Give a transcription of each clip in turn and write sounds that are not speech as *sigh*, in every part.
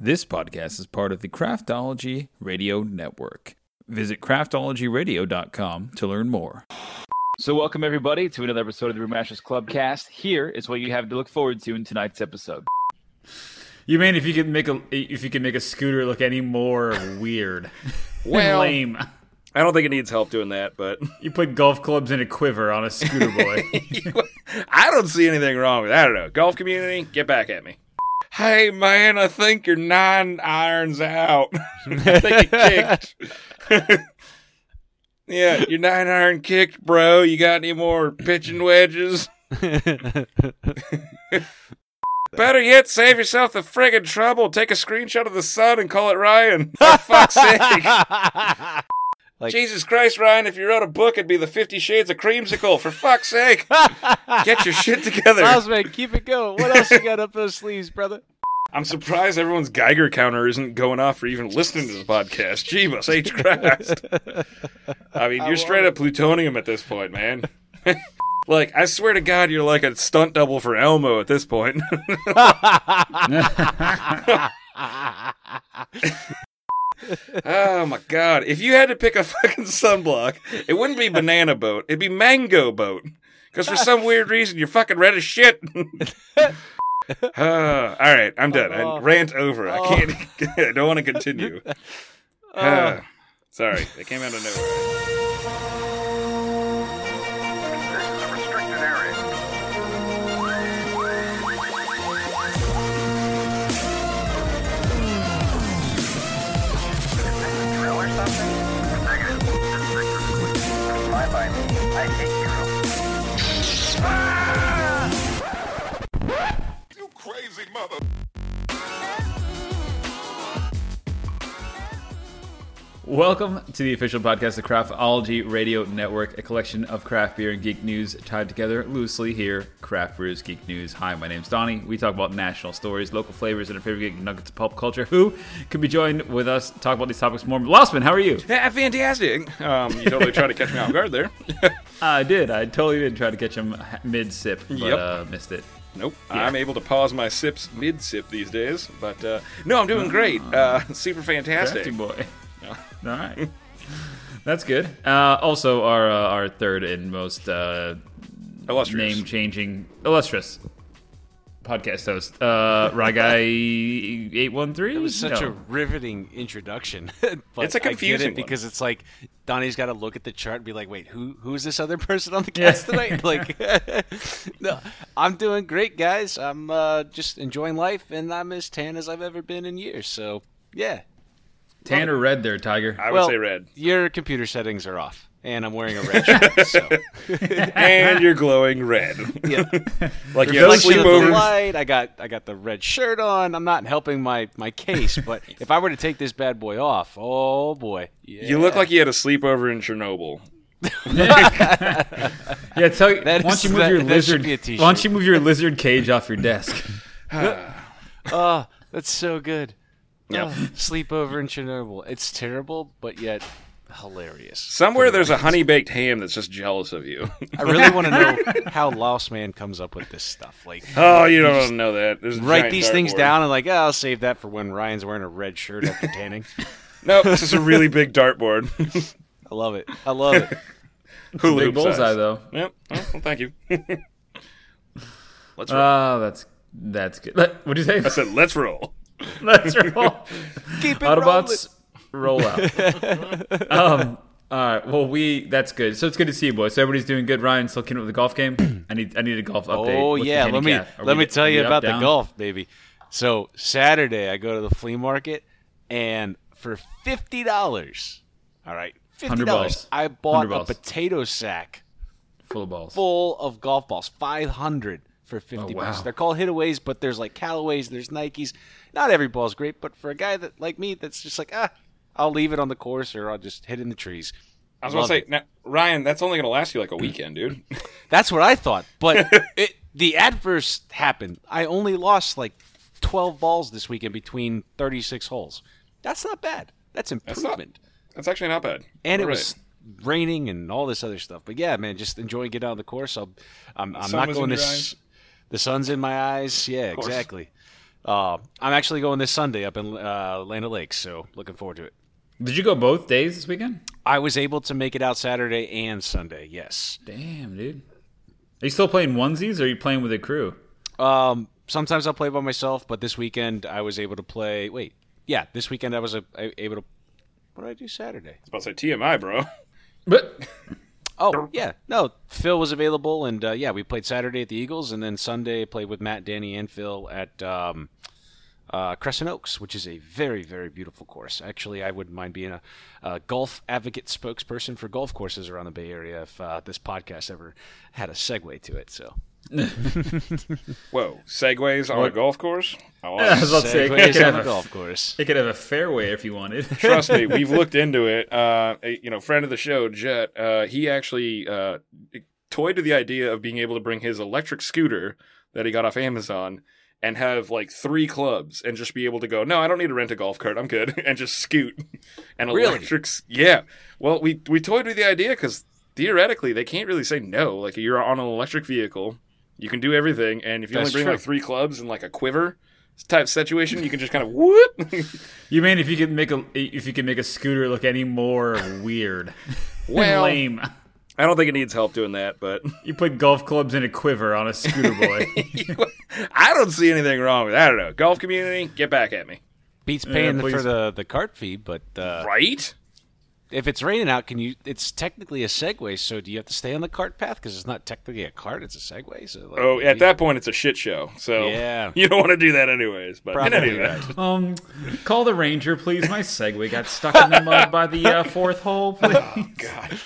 This podcast is part of the Craftology Radio Network. Visit craftologyradio.com to learn more. So, welcome everybody to another episode of the Brewmasters Clubcast. Here is what you have to look forward to in tonight's episode. You mean if you could make a if you could make a scooter look any more weird, *laughs* Well- lame? I don't think it needs help doing that, but *laughs* You put golf clubs in a quiver on a scooter boy. *laughs* I don't see anything wrong with that. I don't know. Golf community, get back at me. Hey man, I think your nine irons out. *laughs* I think it kicked. *laughs* yeah, your nine iron kicked, bro. You got any more pitching wedges? *laughs* Better yet, save yourself the friggin' trouble. Take a screenshot of the sun and call it Ryan. For fuck's sake. Like- Jesus Christ, Ryan, if you wrote a book, it'd be the Fifty Shades of Creamsicle. For fuck's sake. *laughs* Get your shit together. Osman, keep it going. What else you got up those sleeves, brother? I'm surprised everyone's Geiger counter isn't going off for even listening to the podcast. Jeebus *laughs* H. Christ. I mean, you're straight up plutonium at this point, man. *laughs* like, I swear to God, you're like a stunt double for Elmo at this point. Oh my God. If you had to pick a *laughs* fucking sunblock, it wouldn't be Banana Boat, it'd be Mango Boat. Because for some weird reason, you're fucking red as shit. *laughs* Uh, all right, I'm done. I Oh. rant over. I Oh. can't. *laughs* I don't want to continue. Oh. Uh, sorry, they came out of nowhere. Welcome to the official podcast of Craftology Radio Network, a collection of craft beer and geek news tied together loosely here. Craft Brews Geek News. Hi, my name's Donnie. We talk about national stories, local flavors, and our favorite geek nuggets of pop culture. Who could be joined with us to talk about these topics more? Lossman, how are you? Yeah, fantastic. Um, you totally tried to catch me off guard there. *laughs* I did. I totally did try to catch him mid sip, but Yep. uh, missed it. Nope, I'm able to pause my sips mid sip these days. But uh, no, I'm doing great. Uh, *laughs* super fantastic. Crafty boy. *laughs* All right. That's good. Uh, also, our uh, our third and most uh, name changing illustrious podcast host, uh, Rye Guy eight one three. It was such a riveting introduction. *laughs* but It's a I get confusing it one. because it's like Donnie's got to look at the chart and be like, "Wait, who who's this other *laughs* person on the cast tonight?" *laughs* Like, no, I'm doing great, guys. I'm uh, just enjoying life, and I'm as tan as I've ever been in years. So, yeah. tan or red there, Tiger. I would well, say red. Your computer settings are off, and I'm wearing a red shirt. *laughs* So, and you're glowing red. yeah. *laughs* like you have Reflection of the light. I got I got the red shirt on. I'm not helping my my case, *laughs* but if I were to take this bad boy off, oh boy, yeah. You look like you had a sleepover in Chernobyl. Yeah, tell you. That why is- don't you move that- your lizard? should be a t-shirt. Why don't you move your lizard cage off your desk? *sighs* Oh, that's so good. Yep. Oh, sleepover in Chernobyl. It's terrible, but yet hilarious. Somewhere there's a honey baked ham that's just jealous of you. I really want to know *laughs* how Lost Man comes up with this stuff. Like, oh, you don't know that. There's write these things dartboard. down and like, oh, I'll save that for when Ryan's wearing a red shirt after *laughs* tanning. No, this is a really big dartboard. *laughs* I love it. I love it. Hula Big bullseye size. though. Yep. Oh, well, thank you. let's ah, roll. Oh, that's that's good. What would you say? I said, let's roll. Let's roll. Keep it Autobots roll out. *laughs* um. All right. Well, we that's good. So it's good to see you, boys. So everybody's doing good. Ryan still keeping up with the golf game. I need I need a golf update. Oh What's yeah, let me? Let we- me tell you up, about the golf, baby. So Saturday, I go to the flea market, and for fifty dollars, all right, fifty 100 dollars. I bought a potato sack full of balls. full of golf balls, five hundred for fifty Oh, wow. bucks. They're called hitaways, but there's like Callaways, there's Nikes. Not every ball's great, but for a guy that like me, that's just like ah, I'll leave it on the course or I'll just hit in the trees. I was gonna say, now, Ryan, that's only going to last you like a weekend, dude. *laughs* *laughs* That's what I thought, but *laughs* it, the adverse happened. I only lost like 12 balls this weekend between 36 holes. That's not bad. That's improvement. That's actually not bad. and it All was raining and all this other stuff. But yeah, man, just enjoying getting out on the course. I'll, I'm, I'm not going in to. The sun's in my eyes. Yeah, exactly. Uh, I'm actually going this Sunday up in uh, Land Lakes, so looking forward to it. Did you go both days this weekend? I was able to make it out Saturday and Sunday. Yes. Damn, dude. Are you still playing onesies or are you playing with a crew? Um, sometimes I'll play by myself, but this weekend I was able to play. Wait, yeah, this weekend I was able to. What did I do Saturday? I was about to say TMI, bro. But *laughs* Oh yeah, no. Phil was available, and uh, yeah, we played Saturday at the Eagles, and then Sunday played with Matt, Danny, and Phil at um, uh, Crescent Oaks, which is a very, very beautiful course. Actually, I wouldn't mind being a, a golf advocate spokesperson for golf courses around the Bay Area if uh, this podcast ever had a segue to it. So *laughs* Whoa, segways on a golf course? I *laughs* like I was about to say, it could, on have a a, golf course. it could have a fairway if you wanted. *laughs* Trust me, we've looked into it. Uh, a, you know, friend of the show, Jet, uh, he actually uh, toyed with the idea of being able to bring his electric scooter that he got off Amazon and have like three clubs and just be able to go, no, I don't need to rent a golf cart. I'm good. *laughs* And just scoot. And Really? Yeah. Well, we, we toyed with the idea because theoretically they can't really say no. Like you're on an electric vehicle, you can do everything. And if you That's only bring true. like three clubs and like a quiver type situation, you can just kind of whoop. *laughs* You mean if you can make a if you can make a scooter look any more weird, Well- *laughs* lame? I don't think it needs help doing that, but *laughs* You put golf clubs in a quiver on a scooter boy. *laughs* I don't see anything wrong with that. I don't know. Golf community, get back at me. Beats paying please. for the the cart fee, but uh, Right? if it's raining out, can you? It's technically a Segway, so do you have to stay on the cart path because it's not technically a cart; it's a Segway. So like, Oh, at you- that point, it's a shit show. So Yeah. *laughs* you don't want to do that anyways. But in Probably any right. um, call the ranger, please. My Segway got stuck in the mud by the uh, fourth hole. Please. Oh God,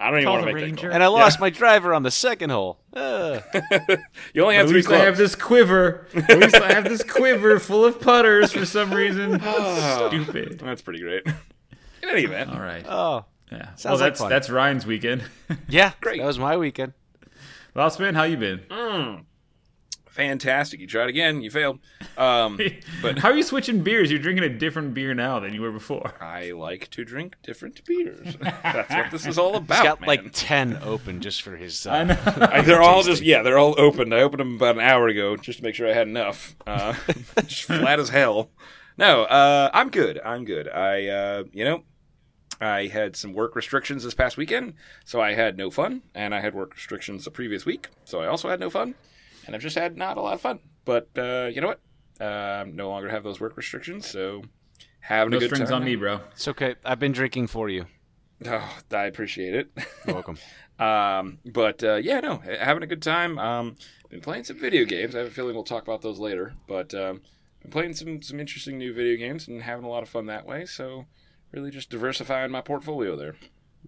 I don't even Call want the to make ranger. that And I lost my driver on the second hole. Uh. *laughs* You only have At three least I have this quiver. At least I have this quiver full of putters for some reason. *laughs* Stupid. That's pretty great. *laughs* In any event, All right. oh, Yeah. Well, Sounds like that's fun. that's Ryan's weekend. yeah, Great. That was my weekend. Last man, how you been? Fantastic. You tried again, you failed. Um, *laughs* but How are you switching beers? You're drinking a different beer now than you were before. I like to drink different beers. *laughs* That's what this is all about. He's got man. like ten open just for his. Uh, I know. *laughs* They're all just yeah, they're all opened. I opened them about an hour ago just to make sure I had enough. Uh, just flat as hell. No, uh, I'm good. I'm good. I uh, you know, I had some work restrictions this past weekend, so I had no fun, and I had work restrictions the previous week, so I also had no fun, and I've just had not a lot of fun. But uh, you know what? Uh, no longer have those work restrictions, so having No a good strings time. on me, bro. It's okay. I've been drinking for you. Oh, I appreciate it. You're welcome. *laughs* Um, but uh, yeah, no, having a good time. Um, been playing some video games. I have a feeling we'll talk about those later. But um, been playing some some interesting new video games and having a lot of fun that way. So really, just diversifying my portfolio there.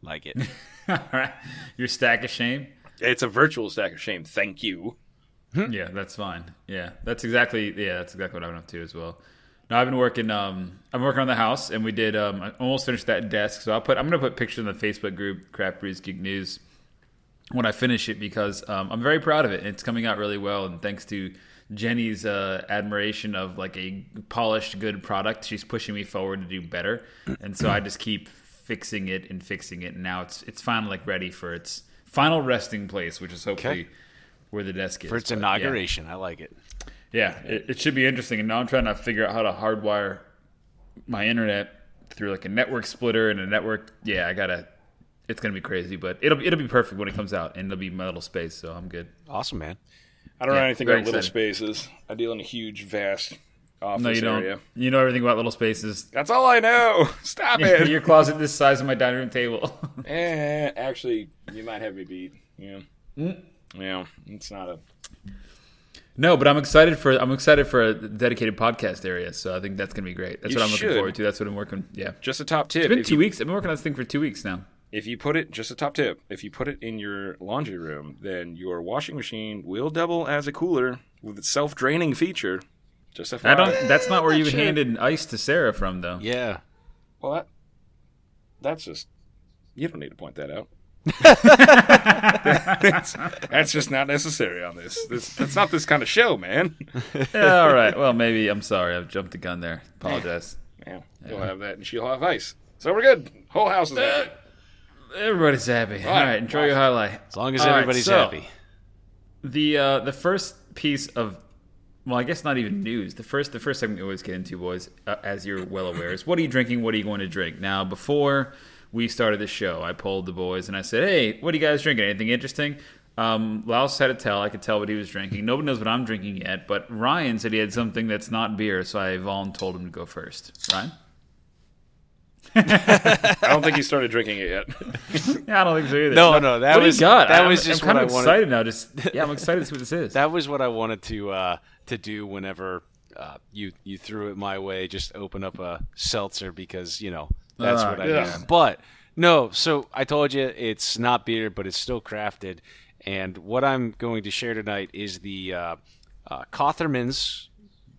like it. *laughs* All right. Your stack of shame. It's a virtual stack of shame. Thank you. Yeah, that's fine. Yeah, that's exactly yeah, that's exactly what I've been up to as well. No, I've been working. Um, I'm working on the house, and we did. Um, I almost finished that desk, so I'll put. I'm gonna put pictures in the Facebook group, Craft Brews Geek News, when I finish it because um, I'm very proud of it. It's coming out really well, and thanks to Jenny's uh, admiration of like a polished, good product, she's pushing me forward to do better, and so I just keep fixing it and fixing it, and now it's it's finally like ready for its final resting place, which is hopefully where the desk is For its But, yeah. inauguration, I like it. Yeah, it, it should be interesting. And now I'm trying to figure out how to hardwire my internet through like a network splitter and a network. Yeah, I gotta. It's gonna be crazy, but it'll it'll be perfect when it comes out, and it'll be my little space. So I'm good. Awesome, man. I don't Yeah, know anything very about little excited. spaces. I deal in a huge, vast office No, you don't. area. You know everything about little spaces. That's all I know. *laughs* Stop *laughs* it. Your *laughs* closet this size of my dining room table. eh, actually, you might have me beat. Yeah. Mm. Yeah, it's not a. no, but I'm excited for I'm excited for a dedicated podcast area. So I think that's gonna be great. That's You what I'm looking forward to. That's what I'm working. Yeah, Just a top tip. it's been if two you- weeks. I've been working on this thing for two weeks now. If you put it, just a top tip, if you put it in your laundry room, then your washing machine will double as a cooler with its self draining feature. Just a I don't. That's not where you handed ice to Sarah from, though. Yeah. Well, that, that's just. You don't need to point that out. That's, that's just not necessary on this. this. That's not this kind of show, man. *laughs* Yeah, all right. Well, maybe I'm sorry. I've jumped the gun there. Apologize. Yeah, you'll have that, and she'll have ice. So we're good. Whole house is happy. Everybody's happy. All right, enjoy your highlight. As long as All right, everybody's so- happy. The uh, the first piece of well, I guess not even news. The first, the first segment we always get into was, uh, as you're well aware, is what are you drinking? What are you going to drink? Now, before we started the show, I polled the boys and I said, "Hey, what are you guys drinking? Anything interesting?" Um, Laos had to tell. I could tell what he was drinking. Nobody knows what I'm drinking yet, but Ryan said he had something that's not beer, so I volunteered told him to go first. Ryan? *laughs* I don't think he started drinking it yet. *laughs* Yeah, I don't think so either. No, no, that what was do you got? that I'm- was just I'm kind what of I wanted. excited now. Just *laughs* yeah, I'm excited to see what this is. That was what I wanted to uh, to do whenever uh, you you threw it my way. Just open up a seltzer because you know that's Ah, what I yeah. do. But no, so I told you it's not beer, but it's still crafted. And what I'm going to share tonight is the uh, uh, Cotherman's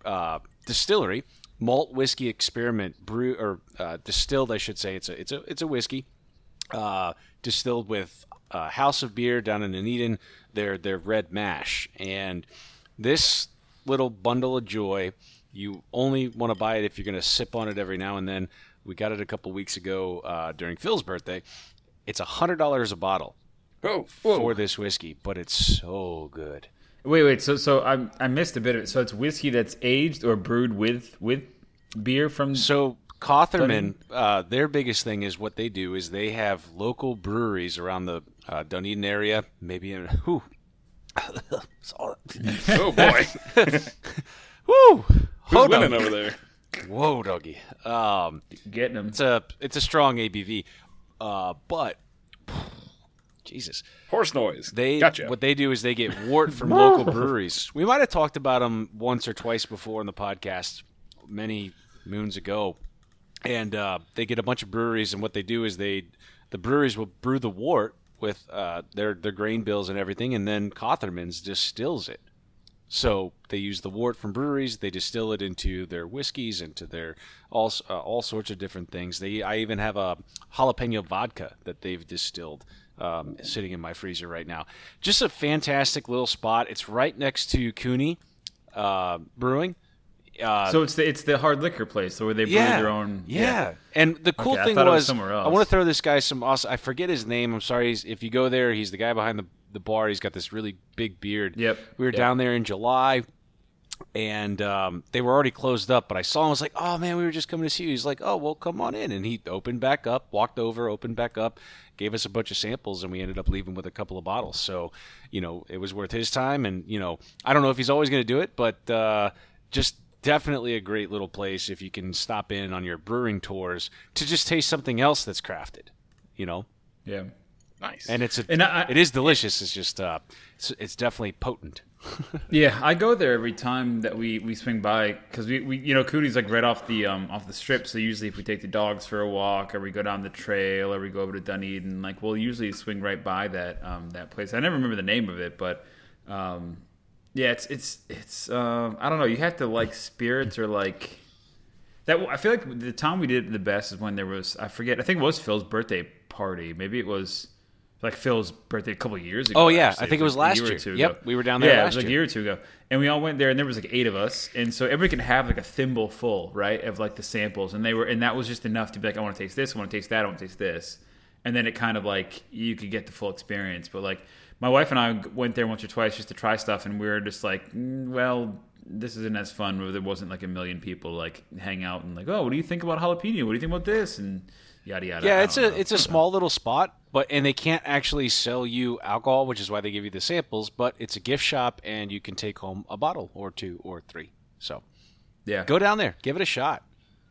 uh, Distillery malt whiskey experiment brew or uh, distilled, I should say. It's a it's a it's a whiskey uh, distilled with uh, House of Beer down in Dunedin, their their red mash. And this little bundle of joy, you only want to buy it if you're going to sip on it every now and then. We got it a couple weeks ago uh, during Phil's birthday. It's a hundred dollars a bottle Oh, for this whiskey, but it's so good. Wait, wait. So, so I I missed a bit of it. So it's whiskey that's aged or brewed with with beer from. So Cotherman, uh, their biggest thing is what they do is they have local breweries around the uh, Dunedin area, maybe in whew, *laughs* oh boy, *laughs* whoo, who's winning over there? *laughs* Whoa, doggy. Um, getting them. it's a it's a strong ABV, uh, but *sighs* Jesus, Horse noise. they gotcha. what they do is they get wort from local *laughs* breweries. We might have talked about them once or twice before in the podcast, many moons ago, and uh, they get a bunch of breweries, and what they do is they the breweries will brew the wort with uh, their their grain bills and everything, and then Cotherman's distills it. So they use the wort from breweries. They distill it into their whiskeys, into their all uh, all sorts of different things. They I even have a jalapeno vodka that they've distilled um, sitting in my freezer right now. Just a fantastic little spot. It's right next to Cueni uh, Brewing. Uh, So it's the it's the hard liquor place, where they brew their own. yeah. And the cool Okay, thing it was was, I want to throw this guy some awesome. I forget his name. I'm sorry. He's, if you go there, he's the guy behind the the bar. He's got this really big beard. Yep. We were Yep. down there in July, and um, they were already closed up. But I saw him. I was like, "Oh man, we were just coming to see you." He's like, "Oh well, come on in." And he opened back up, walked over, opened back up, gave us a bunch of samples, and we ended up leaving with a couple of bottles. So, you know, it was worth his time. And you know, I don't know if he's always going to do it, but uh, just definitely a great little place if you can stop in on your brewing tours to just taste something else that's crafted. You know, yeah. nice. and it's a, And I- it is delicious. It's just uh, it's, it's definitely potent. *laughs* Yeah, I go there every time that we, we swing by because we, we you know Cootie's like right off the um off the strip. So usually if we take the dogs for a walk or we go down the trail or we go over to Dunedin, like we'll usually swing right by that um that place. I never remember the name of it, but um yeah, it's it's it's um I don't know. You have to like spirits or like that. I feel like the time we did it the best is when there was I forget. I think it was Phil's birthday party. Maybe it was. Like Phil's birthday a couple of years ago. Oh, yeah. actually. I think it was like last year or year. two Yep, ago. we were down there Yeah, it was like a year. year or two ago, and we all went there, and there was like eight of us, and so everybody could have like a thimble full, right, of like the samples, and they were, and that was just enough to be like, I want to taste this, I want to taste that, I want to taste this, and then it kind of like you could get the full experience. But like my wife and I went there once or twice just to try stuff, and we were just like, mm, well. This isn't as fun where there wasn't like a million people like hang out and like, oh, what do you think about jalapeno? What do you think about this? And yada yada. Yeah, it's a know. it's a small little spot, but and they can't actually sell you alcohol, which is why they give you the samples. But it's a gift shop, and you can take home a bottle or two or three. So yeah. go down there, give it a shot.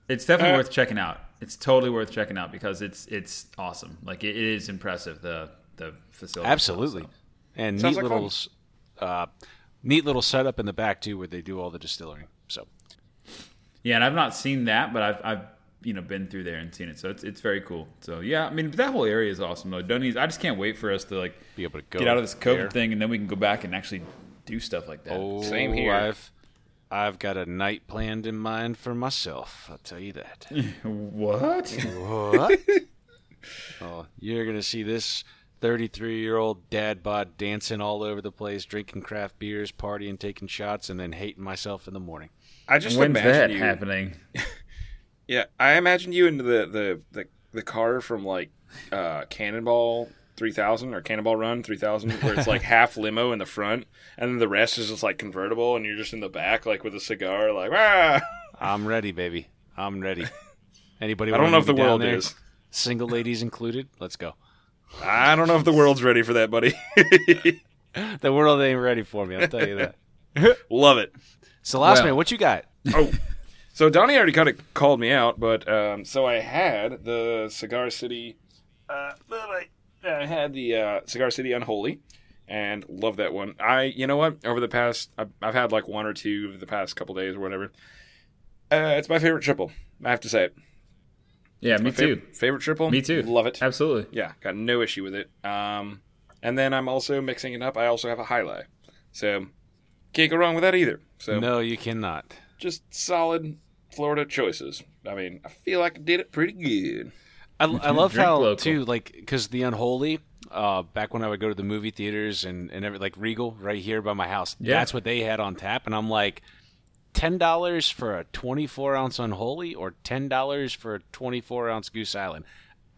It's definitely Uh, worth checking out. It's totally worth checking out because it's it's awesome. Like it, it is impressive the the facility. Absolutely, itself, and Sounds neat like little uh, neat little setup in the back too, where they do all the distilling. So so. Yeah, and I've not seen that, but I've I've you know been through there and seen it, so it's it's very cool. So yeah, I mean that whole area is awesome though. Dunedin, I just can't wait for us to like be able to go get out of this COVID there. thing, and then we can go back and actually do stuff like that. Oh, Same here. I've I've got a night planned in mind for myself. I'll tell you that. *laughs* What? What? *laughs* oh, you're gonna see this 33 year old dad bod dancing all over the place, drinking craft beers, partying, taking shots, and then hating myself in the morning. I just When's imagine that you. happening? *laughs* Yeah, I imagine you in the the the, the car from like uh, Cannonball 3000 or Cannonball Run 3000, where it's like *laughs* half limo in the front, and then the rest is just like convertible, and you're just in the back, like with a cigar, like, ah! *laughs* I'm ready, baby. I'm ready. Anybody? I don't know if the meet me down world there? is. Single ladies included. Let's go. I don't know if the world's ready for that, buddy. *laughs* The world ain't ready for me. I'll tell you that. *laughs* Love it. So, last Well- man, what you got? Oh, so Donnie already kind of called me out, but um, so I had the Cigar City. Uh, I, I had the uh, Cigar City Unholy, and love that one. I, you know what? Over the past, I've, I've had like one or two of the past couple days or whatever. Uh, it's my favorite triple. I have to say it. Yeah, me too. fav- Favorite triple. Me too. Love it. Absolutely. Yeah, got no issue with it. Um, and then I'm also mixing it up. I also have a highlight, so can't go wrong with that either. So No, you cannot. just solid Florida choices. I mean, I feel like I did it pretty good. I, I love how local. too like because the unholy. Uh, back when I would go to the movie theaters and and every, like Regal right here by my house, Yeah. that's what they had on tap, and I'm like, ten dollars for a 24 ounce unholy or ten dollars for a 24 ounce Goose Island.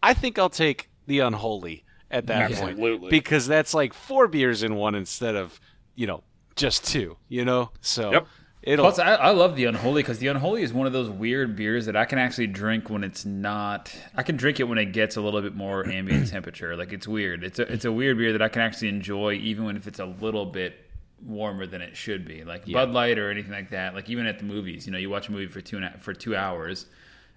I think I'll take the unholy at that point Absolutely. because that's like four beers in one instead of you know just two. You know, so Yep. it'll Plus, I, I love the unholy because the unholy is one of those weird beers that I can actually drink when it's not. I can drink it when it gets a little bit more ambient temperature. Like it's weird. It's a it's a weird beer that I can actually enjoy even when if it's a little bit warmer than it should be. Like Bud Light or anything like that. Like even at the movies, you know, you watch a movie for two and a- for two hours.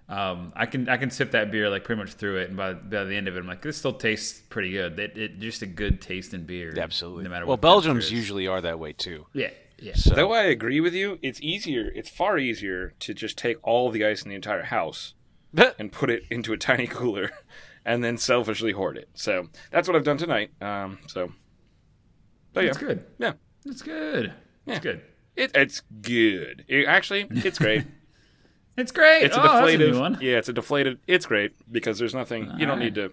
Um, I can I can sip that beer like pretty much through it, and by, by the end of it, I'm like, this still tastes pretty good. It, it just a good taste in beer, absolutely. No matter well, what the temperature Belgiums usually are that way too. yeah yeah. So Though I agree with you, it's easier. It's far easier to just take all the ice in the entire house *laughs* and put it into a tiny cooler, *laughs* and then selfishly hoard it. So that's what I've done tonight. Um, so, but yeah, It's good. Yeah, It's good. It's good. it, it's good. It, actually, it's *laughs* great. It's great. It's a oh, that's deflated. new one. yeah, it's a deflated. It's great because there's nothing. You don't Alright. need to.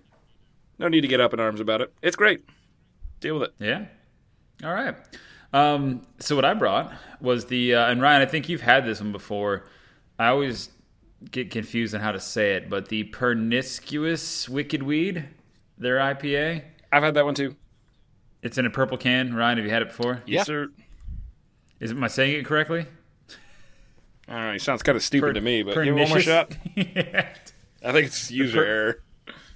No need to get up in arms about it. It's great. Deal with it. Yeah. All right. Um, so what I brought was the uh, and Ryan, I think you've had this one before. I always get confused on how to say it, but the Perniscuous Wicked Weed, their IPA. I've had that one too. It's in a purple can. Ryan, have you had it before? Yeah. Yes, sir. Is am I saying it correctly? I don't know. He sounds kind of stupid Per- to me, but give it one more shot. *laughs* yeah. I think it's user per- error.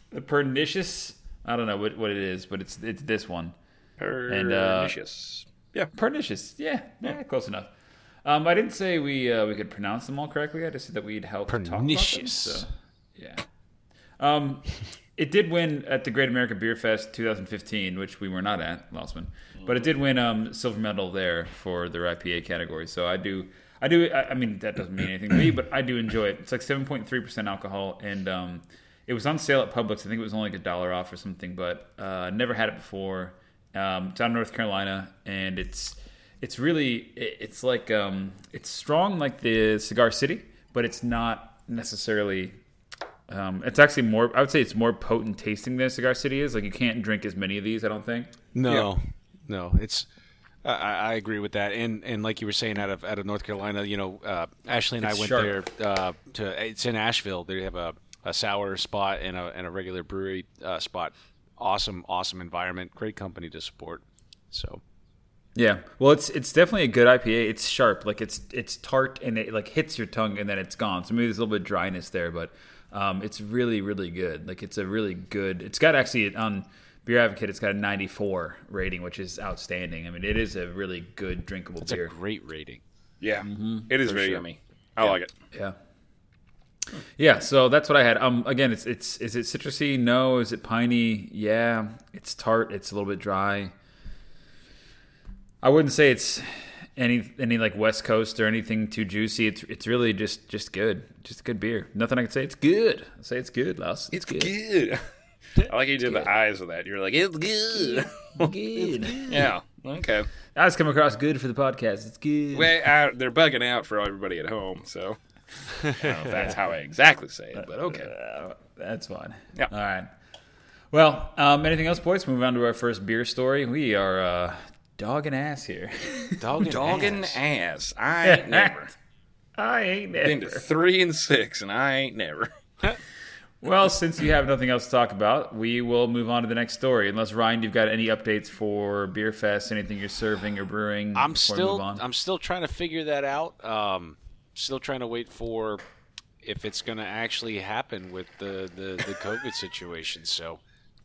The pernicious. I don't know what, what it is, but it's it's this one. And uh, yeah. Pernicious. Yeah, yeah, close enough. Um, I didn't say we uh, we could pronounce them all correctly. I just said that we'd help talk about them. Pernicious. So, yeah. Um, it did win at the Great American Beer Fest 2015, which we were not at, Lossman, but it did win um, silver medal there for their IPA category. So I do, I do. I, I mean, that doesn't mean anything to me, but I do enjoy it. It's like 7.3 percent alcohol, and um, it was on sale at Publix. I think it was only like a dollar off or something, but uh, never had it before. Um, it's out of North Carolina, and it's it's really it- it's like um, it's strong like the Cigar City, but it's not necessarily. Um, it's actually more. I would say it's more potent tasting than a Cigar City is. Like you can't drink as many of these. I don't think. No, no, it's. I, I I agree with that, and and like you were saying, out of out of North Carolina, you know, uh, Ashley and It's I went sharp. there uh, to. It's in Asheville. They have a, a sour spot and a and a regular brewery uh, spot. Awesome, awesome environment. Great company to support. So Yeah. Well, it's it's definitely a good IPA. It's sharp, like it's it's tart and it like hits your tongue and then it's gone. So maybe there's a little bit of dryness there, but um, it's really really good. Like it's a really good. It's got actually on Beer Advocate. It's got a 94 rating, which is outstanding. I mean, it is a really good drinkable it's beer. a great rating. Yeah. It is very yummy. I like it. Yeah. Yeah, so that's what I had. Um, again, it's it's is it citrusy? No. Is it piney? Yeah. It's tart. It's a little bit dry. I wouldn't say it's any any like West Coast or anything too juicy. It's it's really just just good, just good beer. Nothing I can say. It's good. I say it's good, Laos. It's, good. Good. *laughs* I like you did the eyes of that. You're like, it's good. *laughs* Good. yeah. Okay. That's come across good for the podcast. It's good. Well, I, they're bugging out for everybody at home, so *laughs* I don't know if that's how I exactly say it, but okay. Uh, that's fine. Yeah. All right. Well, um, anything else, boys? Move on to our first beer story. We are uh, dog and ass here. *laughs* Dog and Dogging ass. ass. I *laughs* ain't never. I ain't never. Been to three and six, and I ain't never. *laughs* Well, since you have nothing else to talk about, we will move on to the next story. Unless Ryan, you've got any updates for Beer Fest, anything you're serving or brewing? I'm before we move still on? I'm still trying to figure that out. Um, still trying to wait for if it's going to actually happen with the, the, the COVID situation. So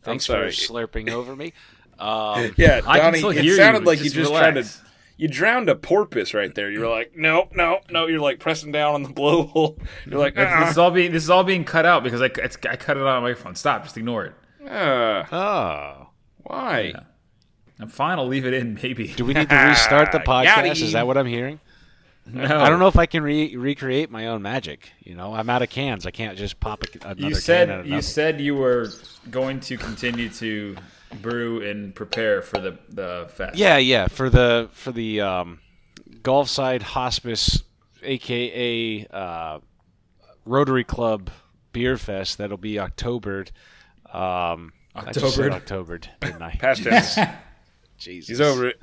thanks for sorry. slurping over me. Um, *laughs* Yeah, I can Donnie, still it hear sounded you. like you Just just tried to. relax. You drowned a porpoise right there. You were like, no, no, no. You're like pressing down on the blowhole. *laughs* You're like, This, this is all being this is all being cut out because I, it's, I cut it on my phone. Stop, just ignore it. ah, oh. why? I'm fine. I'll leave it in. Maybe. Do we need to restart the *laughs* podcast? him. Is that what I'm hearing? No. I don't know if I can re- recreate my own magic. You know, I'm out of cans. I can't just pop a, another You can said out you said you were going to continue to brew and prepare for the the fest. Yeah, yeah, for the for the um, Gulfside Hospice, aka uh, Rotary Club Beer Fest. That'll be Octobered. Um, said Octobered, didn't I? Past tense. *laughs* Jesus, He's over it.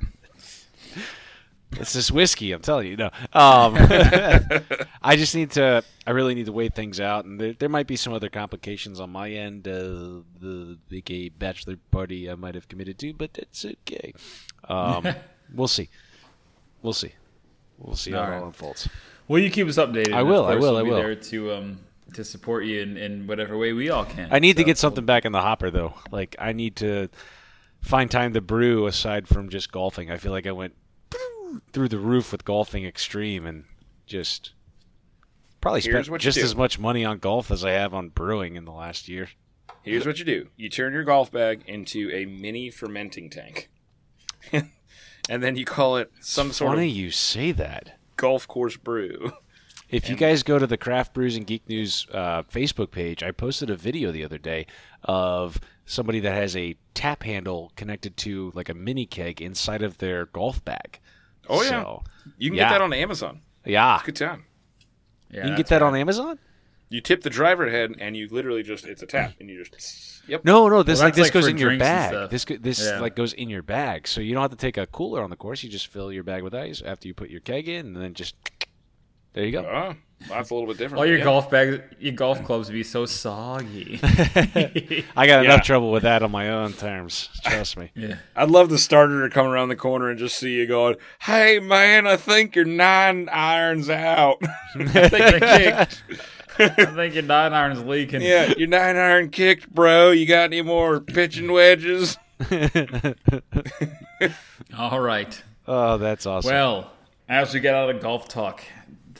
It's this whiskey, I'm telling you. No, um, *laughs* I just need to. I really need to wait things out, and there, there might be some other complications on my end. Uh, the aka bachelor party I might have committed to, but it's okay. Um, *laughs* we'll see. We'll see. We'll see how All it all unfolds. Will you keep us updated? I will, I will, we'll I be will. there to um to support you in, in whatever way we all can. I need to get something back in the hopper, though. Like I need to find time to brew aside from just golfing. I feel like I went through the roof with golfing extreme and just probably Here's spent just as much money on golf as I have on brewing in the last year. Here's what you do: you turn your golf bag into a mini fermenting tank, *laughs* and then you call it some sort Funny of you say that. golf course brew. If you guys go to the Craft Brews and Geek News uh, Facebook page, I posted a video the other day of somebody that has a tap handle connected to like a mini keg inside of their golf bag. Oh yeah, So, you can yeah. get that on Amazon. yeah. Good time. Yeah, You can get that right. on Amazon? You tip the driver head, and you literally just it's a tap, and you just yep. No, no. This Well, like this like goes in your bag. This this Yeah. like goes in your bag, so you don't have to take a cooler on the course. You just fill your bag with ice after you put your keg in, and then just there you go. Oh, that's a little bit different. All your Yeah. golf bags, your golf clubs would be so soggy. *laughs* I got Yeah. enough trouble with that on my own terms. Trust me. yeah. I'd love the starter to come around the corner and just see you going, "Hey man, I think your nine irons out. *laughs* I think you kicked. I think your nine iron's leaking. Yeah, your nine iron kicked, bro. You got any more pitching wedges? *laughs* All right. Oh, that's awesome. Well, as we get out of golf talk,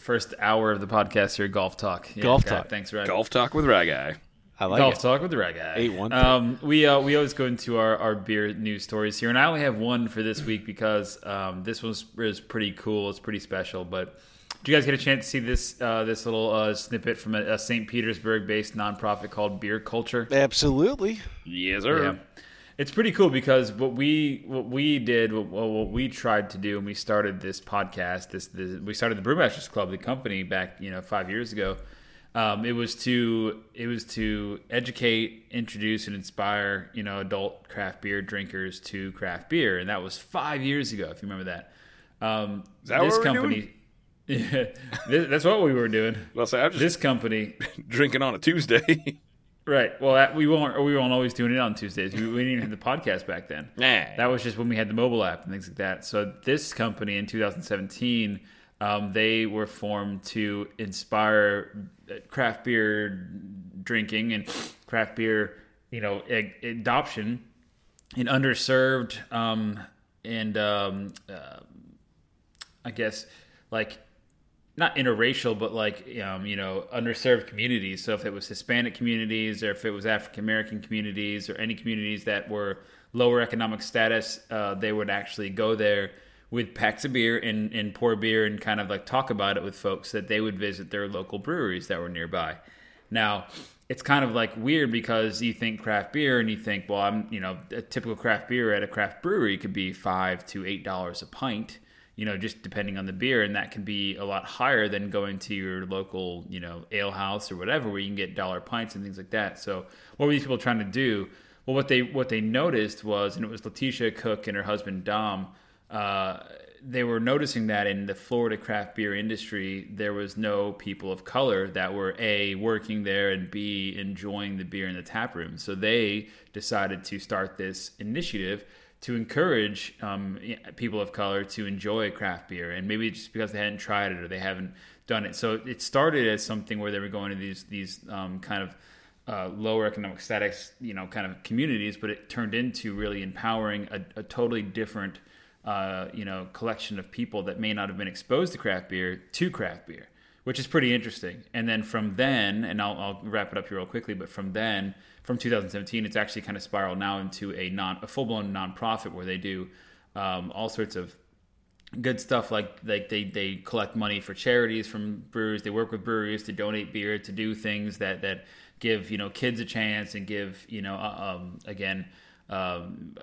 first hour of the podcast here, golf talk. Yeah, Golf God, talk. Thanks, Ryan. Golf talk with Rag Guy. I like Golf it. talk with the right guy. Eight one. Um, we uh, we always go into our, our beer news stories here, and I only have one for this week because um, this was is pretty cool. It's pretty special. But did you guys get a chance to see this uh, this little uh, snippet from a, a St. Petersburg based nonprofit called Beer Kulture? Absolutely. Yes, sir. Yeah. It's pretty cool because what we what we did what, what we tried to do when we started this podcast this, this we started the Brewmasters Club the company back you know five years ago um, it was to it was to educate introduce and inspire you know adult craft beer drinkers to craft beer and that was five years ago if you remember that. Um, that this company yeah, *laughs* this, that's what we were doing. Well, say I'm just this company *laughs* drinking on a Tuesday. *laughs* Right. Well, that, we weren't. We weren't always doing it on Tuesdays. We, we didn't even have the podcast back then. Nah. That was just when we had the mobile app and things like that. So this company in 2017, um, they were formed to inspire uh, craft beer drinking and craft beer, you know, a- adoption in underserved um, and um, uh, I guess like not interracial, but like um, you know underserved communities. So if it was Hispanic communities, or if it was African American communities, or any communities that were lower economic status, uh, they would actually go there with packs of beer and, and pour beer and kind of like talk about it with folks that they would visit their local breweries that were nearby. Now, it's kind of like weird because you think craft beer and you think, well, I'm, you know, a typical craft beer at a craft brewery could be five to eight dollars a pint, you know, just depending on the beer, and that can be a lot higher than going to your local, you know, ale house or whatever where you can get dollar pints and things like that. So, what were these people trying to do? Well, what they what they noticed was, and it was Letitia Cook and her husband Dom. Uh, they were noticing that in the Florida craft beer industry, there was no people of color that were a working there and b enjoying the beer in the tap room. So they decided to start this initiative to encourage um, people of color to enjoy craft beer, and maybe just because they hadn't tried it or they haven't done it. So it started as something where they were going to these these um, kind of uh, lower economic status, you know, kind of communities, but it turned into really empowering a, a totally different uh, you know, collection of people that may not have been exposed to craft beer to craft beer, which is pretty interesting. And then from then, and I'll, I'll wrap it up here real quickly, but from then, from 2017, it's actually kind of spiraled now into a non a full blown nonprofit where they do um, all sorts of good stuff like like they, they collect money for charities from breweries. They work with breweries to donate beer to do things that that give you know kids a chance and give you know uh, um, again um,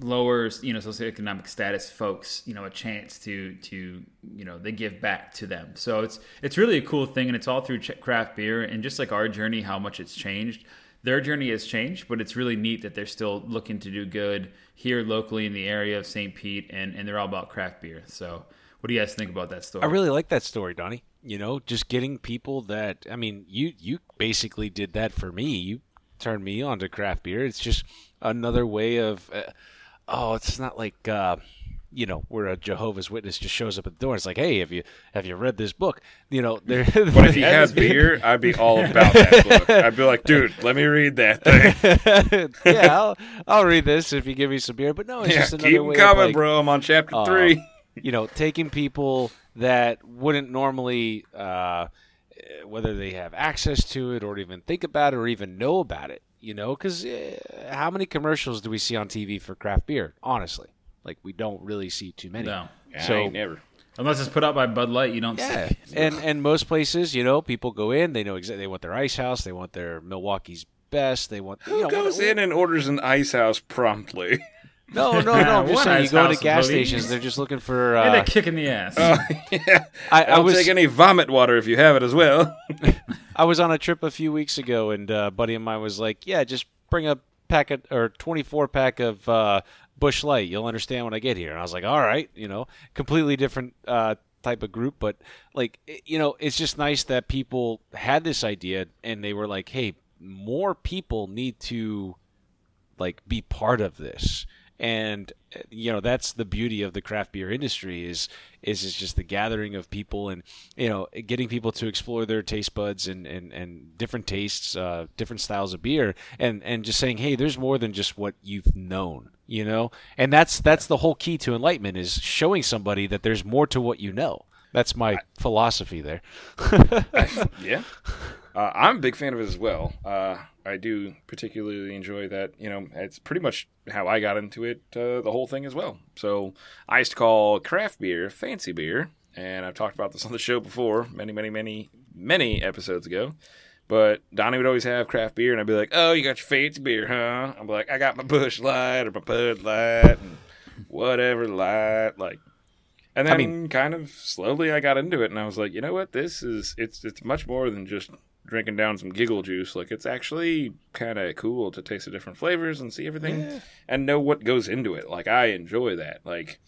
lowers you know socioeconomic status folks you know a chance to to you know they give back to them. So it's it's really a cool thing and it's all through craft beer. And just like our journey how much it's changed their journey has changed but it's really neat that they're still looking to do good here locally in the area of st pete and and they're all about craft beer. So what do you guys think about that story? I really like that story donnie. You know just getting people that i mean you you basically did that for me. You turned me on to craft beer. It's just another way of uh, oh, it's not like uh, you know where a Jehovah's Witness just shows up at the door. It's like, hey, have you have you read this book? You know, there. *laughs* But if he had beer, I'd be all about that book. I'd be like, dude, let me read that thing. *laughs* yeah, I'll, I'll read this if you give me some beer. But no, it's yeah, just another keep way coming, of like, bro. I'm on chapter uh, three. You know, taking people that wouldn't normally. Uh, whether they have access to it or even think about it or even know about it you know, because uh, how many commercials do we see on TV for craft beer? Honestly, like we don't really see too many. No. so I never. Unless it's put out by Bud Light, you don't yeah. see. *laughs* and and most places, you know, people go in, they know exactly they want their ice house, they want their Milwaukee's best, they want. Who you know, goes what, in and orders an ice house promptly? *laughs* No, no, no. I'm *laughs* just saying, you go to gas please. stations, they're just looking for. and a Uh, kick in the ass. Oh, yeah. I, I I'll was take any vomit water if you have it as well. I was on a trip a few weeks ago, and uh, a buddy of mine was like, "Yeah, just bring a packet or 24 pack of uh, Busch Light. You'll understand when I get here." And I was like, "All right," you know, completely different uh, type of group, but like, it- you know, it's just nice that people had this idea and they were like, "Hey, more people need to like be part of this." And uh, you know that's the beauty of the craft beer industry is is is just the gathering of people and you know getting people to explore their taste buds and and, and different tastes uh, different styles of beer and and just saying hey there's more than just what you've known you know and that's that's the whole key to enlightenment is showing somebody that there's more to what you know that's my philosophy there *laughs* yeah. Uh, I'm a big fan of it as well. Uh, I do particularly enjoy that. You know, it's pretty much how I got into it, uh, the whole thing as well. So I used to call craft beer fancy beer, and I've talked about this on the show before, many, many, many, many episodes ago. But Donnie would always have craft beer, and I'd be like, "Oh, you got your fancy beer, huh?" I'm like, "I got my Busch Light or my Bud Light, and whatever light." Like, and then I mean- kind of slowly I got into it, and I was like, you know what? This is it's it's much more than just drinking down some giggle juice. Like, it's actually kind of cool to taste the different flavors and see everything and know what goes into it. Like, I enjoy that. Like,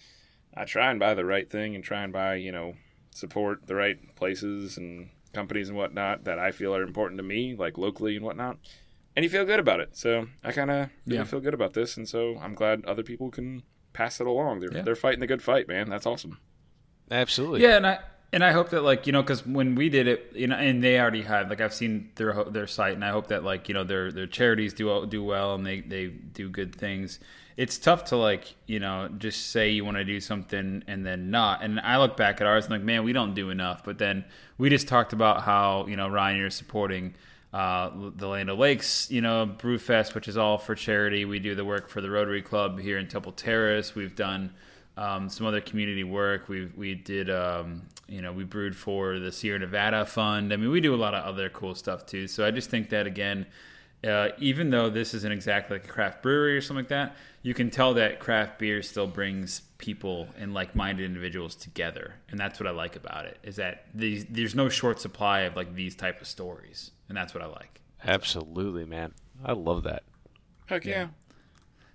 I try and buy the right thing and try and buy, you know, support the right places and companies and whatnot that I feel are important to me, like locally and whatnot. And you feel good about it. So I kind of really Yeah. feel good about this, and so I'm glad other people can pass it along. They're Yeah. they're fighting the good fight, man. That's awesome. absolutely Yeah, and I and I hope that like you know because when we did it, you know, and they already had like I've seen their their site, and I hope that like you know their their charities do do well and they they do good things. It's tough to like you know just say you want to do something and then not. And I look back at ours and like man, we don't do enough. But then we just talked about how you know Ryan, you're supporting. Uh, the Land O' Lakes, you know, Brewfest, which is all for charity. We do the work for the Rotary Club here in Temple Terrace. We've done um, some other community work. We we did um, you know we brewed for the Sierra Nevada Fund. I mean, we do a lot of other cool stuff too. So I just think that again, uh, even though this isn't exactly like a craft brewery or something like that, you can tell that craft beer still brings people and like-minded individuals together, and that's what I like about it. Is that these, there's no short supply of like these type of stories, and that's what I like. absolutely man i love that Heck yeah.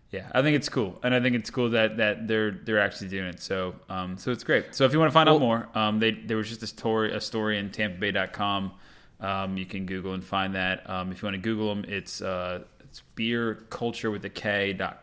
Yeah, I think it's cool, and I think it's cool that that they're they're actually doing it. So um, so it's great. So if you want to find out more, um, they there was just a story a story in TampaBay.com. Um, you can Google and find that. Um, if you want to Google them, it's uh, it's Beer Kulture with a K dot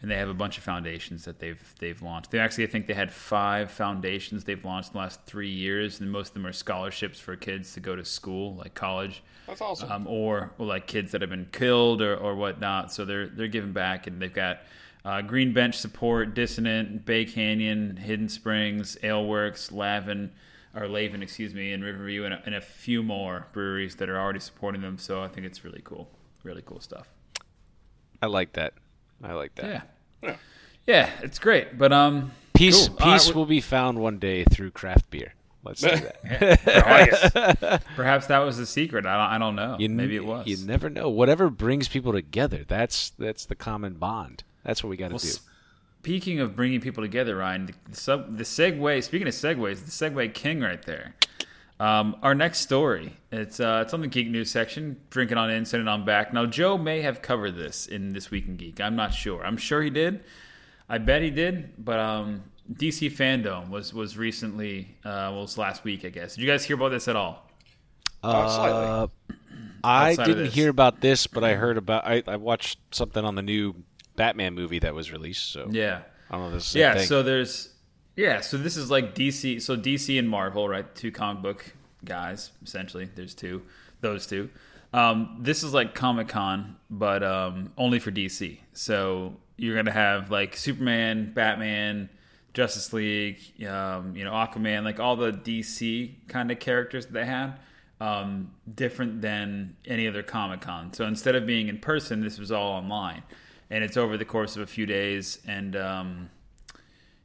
and they have a bunch of foundations that they've they've launched. They actually I think they had five foundations they've launched in the last three years, and most of them are scholarships for kids to go to school, like college That's awesome. um, or, or like kids that have been killed or, or whatnot. So they're they're giving back, and they've got uh, Green Bench support, Dissonant, Bay Cannon, Hidden Springs, Aleworks, Lavin, or Lavin, excuse me, and Riverview, and a, and a few more breweries that are already supporting them. So I think it's really cool, really cool stuff. I like that. I like that. Yeah, yeah, it's great. But um, Peace, Cool. Peace well- will be found one day through craft beer. Let's do that. *laughs* *laughs* perhaps that was the secret. I don't, I don't know. You Maybe it was. You never know. Whatever brings people together, that's that's the common bond. That's what we got to Well, do. speaking of bringing people together, Ryan, the, sub, the segue. Speaking of segues, the segue king right there. Um, our next story. It's uh, it's on the Geek News section. drinking on in, send it on back. Now, Joe may have covered this in this week in Geek. I'm not sure. I'm sure he did. I bet he did. But um, DC Fandom was was recently. Uh, well, it was last week, I guess. Did you guys hear about this at all? Uh, slightly. Uh, I didn't hear about this, but I heard about. I, I watched something on the new Batman movie that was released. So Yeah. I don't know. if This is Yeah, thing. so there's yeah, so this is like DC, so DC and Marvel, right? Two comic book guys essentially. There's two, those two. Um, this is like Comic Con, but um, only for DC. So you're gonna have like Superman, Batman, Justice League, um, you know, Aquaman, like all the DC kind of characters that they had. Um, different than any other Comic Con. So instead of being in person, this was all online, and it's over the course of a few days. And um,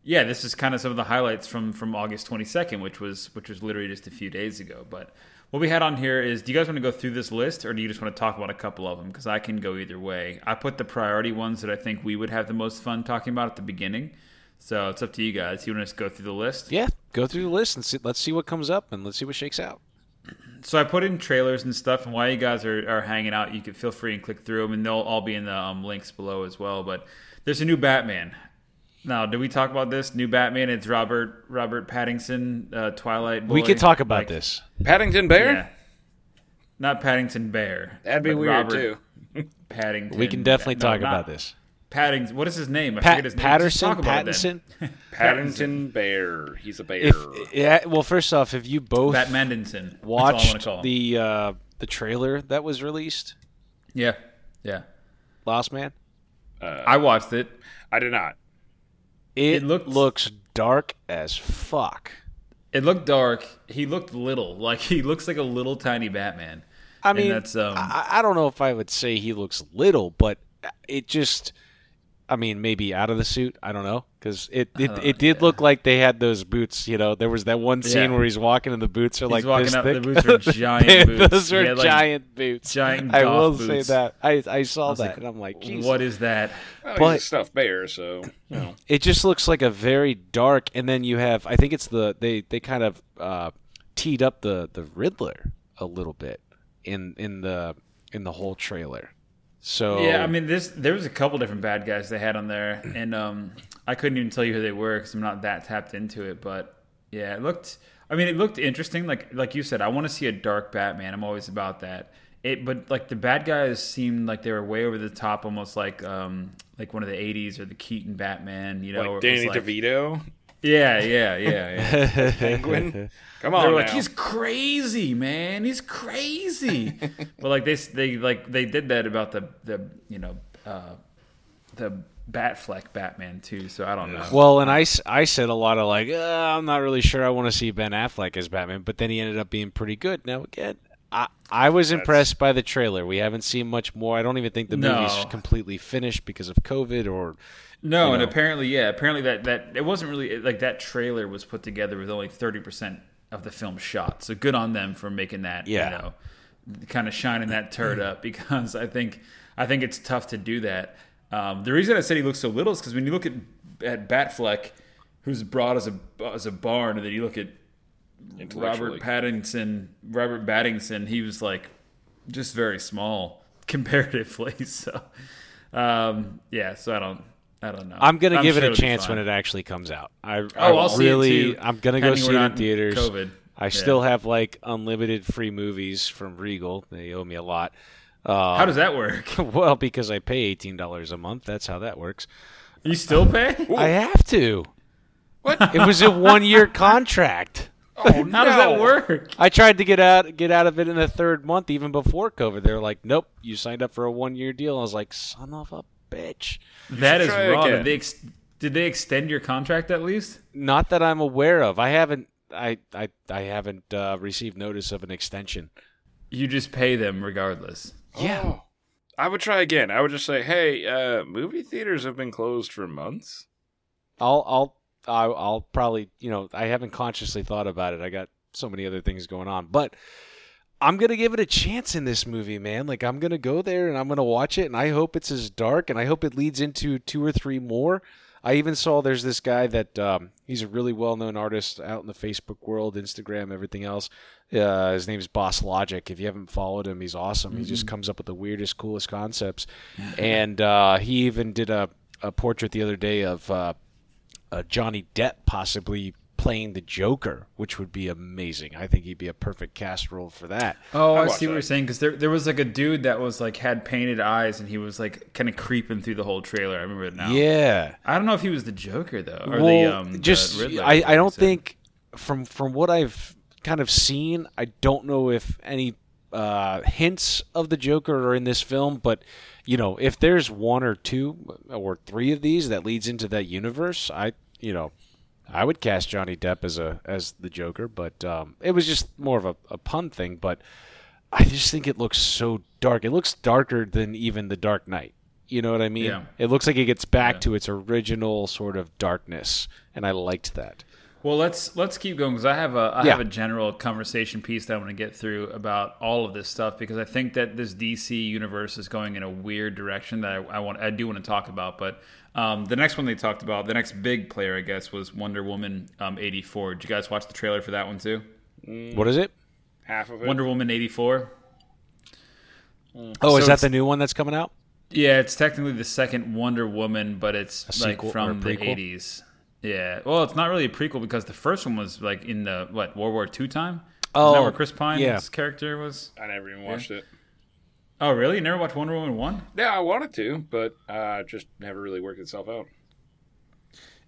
yeah, this is kind of some of the highlights from from August 22nd, which was which was literally just a few days ago. But what we had on here is, do you guys want to go through this list, or do you just want to talk about a couple of them? Because I can go either way. I put the priority ones that I think we would have the most fun talking about at the beginning. So it's up to you guys. You want to just go through the list? yeah, go through the list and see, let's see what comes up and let's see what shakes out. So I put in trailers and stuff, and while you guys are, are hanging out, you can feel free and click through them, and they'll all be in the um, links below as well. But there's a new Batman. Now, did we talk about this new Batman? It's Robert Robert Pattinson, uh, Twilight. we could talk about Like, this. Paddington Bear? Yeah, not Paddington Bear. That'd be weird Robert too. *laughs* Paddington. We can definitely no, talk not about this. Paddington. What is his name? I Pat, forget his name. Just Patterson, talk about. Pattinson. *laughs* *laughs* Paddington Bear. He's a bear. If yeah, well, first off, if you both Bat Mandinson. That's all I want to watched call the uh, the trailer that was released, yeah, yeah. Lost Man, I watched it. I did not. It, It looked- looks dark as fuck. It looked dark. He looked little. Like he looks like a little tiny Batman. I mean, that's, um, I, I don't know if I would say he looks little, but it just, I mean, maybe out of the suit. I don't know because it it, it did look like they had those boots. You know, there was that one scene Yeah. where he's walking and the boots are He's like walking this up, thick. the boots are *laughs* giant boots. those are He had, like, giant boots. giant I will boots. say that. I I saw that like, and I'm like, Jesus. What is that? Well, But- he's a stuffed bear, so you know. *clears throat* it just looks like a very dark and then you have i think it's the they they kind of uh teed up the the riddler a little bit in in the in the whole trailer so Yeah, I mean, this there was a couple different bad guys they had on there, and um, I couldn't even tell you who they were because I'm not that tapped into it. But yeah, it looked. I mean, it looked interesting. Like like you said, I want to see a dark Batman. I'm always about that. It, but like the bad guys seemed like they were way over the top, almost like um like one of the '80s or the Keaton Batman. You know, like Danny like- DeVito, Yeah, yeah, yeah, yeah. *laughs* Penguin. Come They on were like, now. he's crazy, man. He's crazy. *laughs* but like they they like they did that about the the you know uh, the Batfleck Batman too. So I don't know. well and I, I said a lot of like uh, i'm not really sure i want to see ben affleck as batman but then he ended up being pretty good now again I, I was impressed by the trailer. We haven't seen much more. I don't even think the No. movie's completely finished because of COVID or No, you and apparently, yeah, apparently that that it wasn't really like that trailer was put together with only thirty percent of the film shot. So good on them for making that. Yeah. You know, kind of shining that turd up *laughs* because I think I think it's tough to do that. Um, the reason I said he looks so little is because when you look at at Batfleck, who's broad as a as a barn, and then you look at Robert Pattinson, Robert Battingson, he was like just very small *laughs* comparatively. *laughs* So, Um, yeah, so I don't, I don't know. I'm gonna give sure it a chance when it actually comes out. I, Oh, I I'll see it really, I'm gonna go see it in theaters. COVID. I Yeah. still have like unlimited free movies from Regal. They owe me a lot. Uh, How does that work? *laughs* well, because I pay eighteen dollars a month. That's how that works. You still pay? I have to. What? It was a one-year *laughs* contract. Oh, How does that work? I tried to get out get out of it in the third month, even before COVID. They were like, "Nope, you signed up for a one-year deal." I was like, "Son of a bitch!" That is try wrong. again. Did they, ex- did they extend your contract at least? Not that I'm aware of. I haven't. I I I haven't uh, received notice of an extension. You just pay them regardless. Yeah. Oh. I would try again. I would just say, "Hey, uh, movie theaters have been closed for months." I'll I'll I'll, I'll probably you know I haven't consciously thought about it. I got so many other things going on, but I'm gonna give it a chance in this movie, man. Like I'm gonna go there and I'm gonna watch it, and I hope it's as dark, and I hope it leads into two or three more. I even saw there's this guy that um, he's a really well known artist out in the Facebook world, Instagram, everything else. Uh, his is Boss Logic. If you haven't followed him, he's awesome. He just comes up with the weirdest, coolest concepts. *laughs* and uh, he even did a, a portrait the other day of uh, uh, Johnny Depp possibly playing the Joker, which would be amazing. I think he'd be a perfect cast role for that. Oh, I, watch see what that. you're saying because there there was like a dude that was like had painted eyes and he was like kind of creeping through the whole trailer. I remember it now. Yeah. I don't know if he was the Joker though, or well, the um. the just Riddler, I, I don't think from from what I've kind of seen, I don't know if any uh, hints of the Joker are in this film, but you know, if there's one or two or three of these that leads into that universe, I you know, I would cast Johnny Depp as a as the Joker, but um, it was just more of a, a pun thing. But I just think it looks so dark. It looks darker than even the Dark Knight. You know what I mean? Yeah. It looks like it gets back Yeah. to its original sort of darkness, and I liked that. Well, let's let's keep going because I have a I Yeah. have a general conversation piece that I want to get through about all of this stuff because I think that this DC universe is going in a weird direction that I, I want I do want to talk about. But um, the next one they talked about, the next big player, I guess, was Wonder Woman um, eighty four. Did you guys watch the trailer for that one too? What is it? Half of it. Wonder Woman eighty four. Oh, is that the new one that's coming out? Yeah, it's technically the second Wonder Woman, but it's A like from the eighties. Yeah, well, it's not really a prequel because the first one was like in the what World War II time. Oh, Is that where Chris Pine's yeah. character was? I never even watched it. Oh, really? You never watched Wonder Woman one? Yeah, I wanted to, but uh, just never really worked itself out.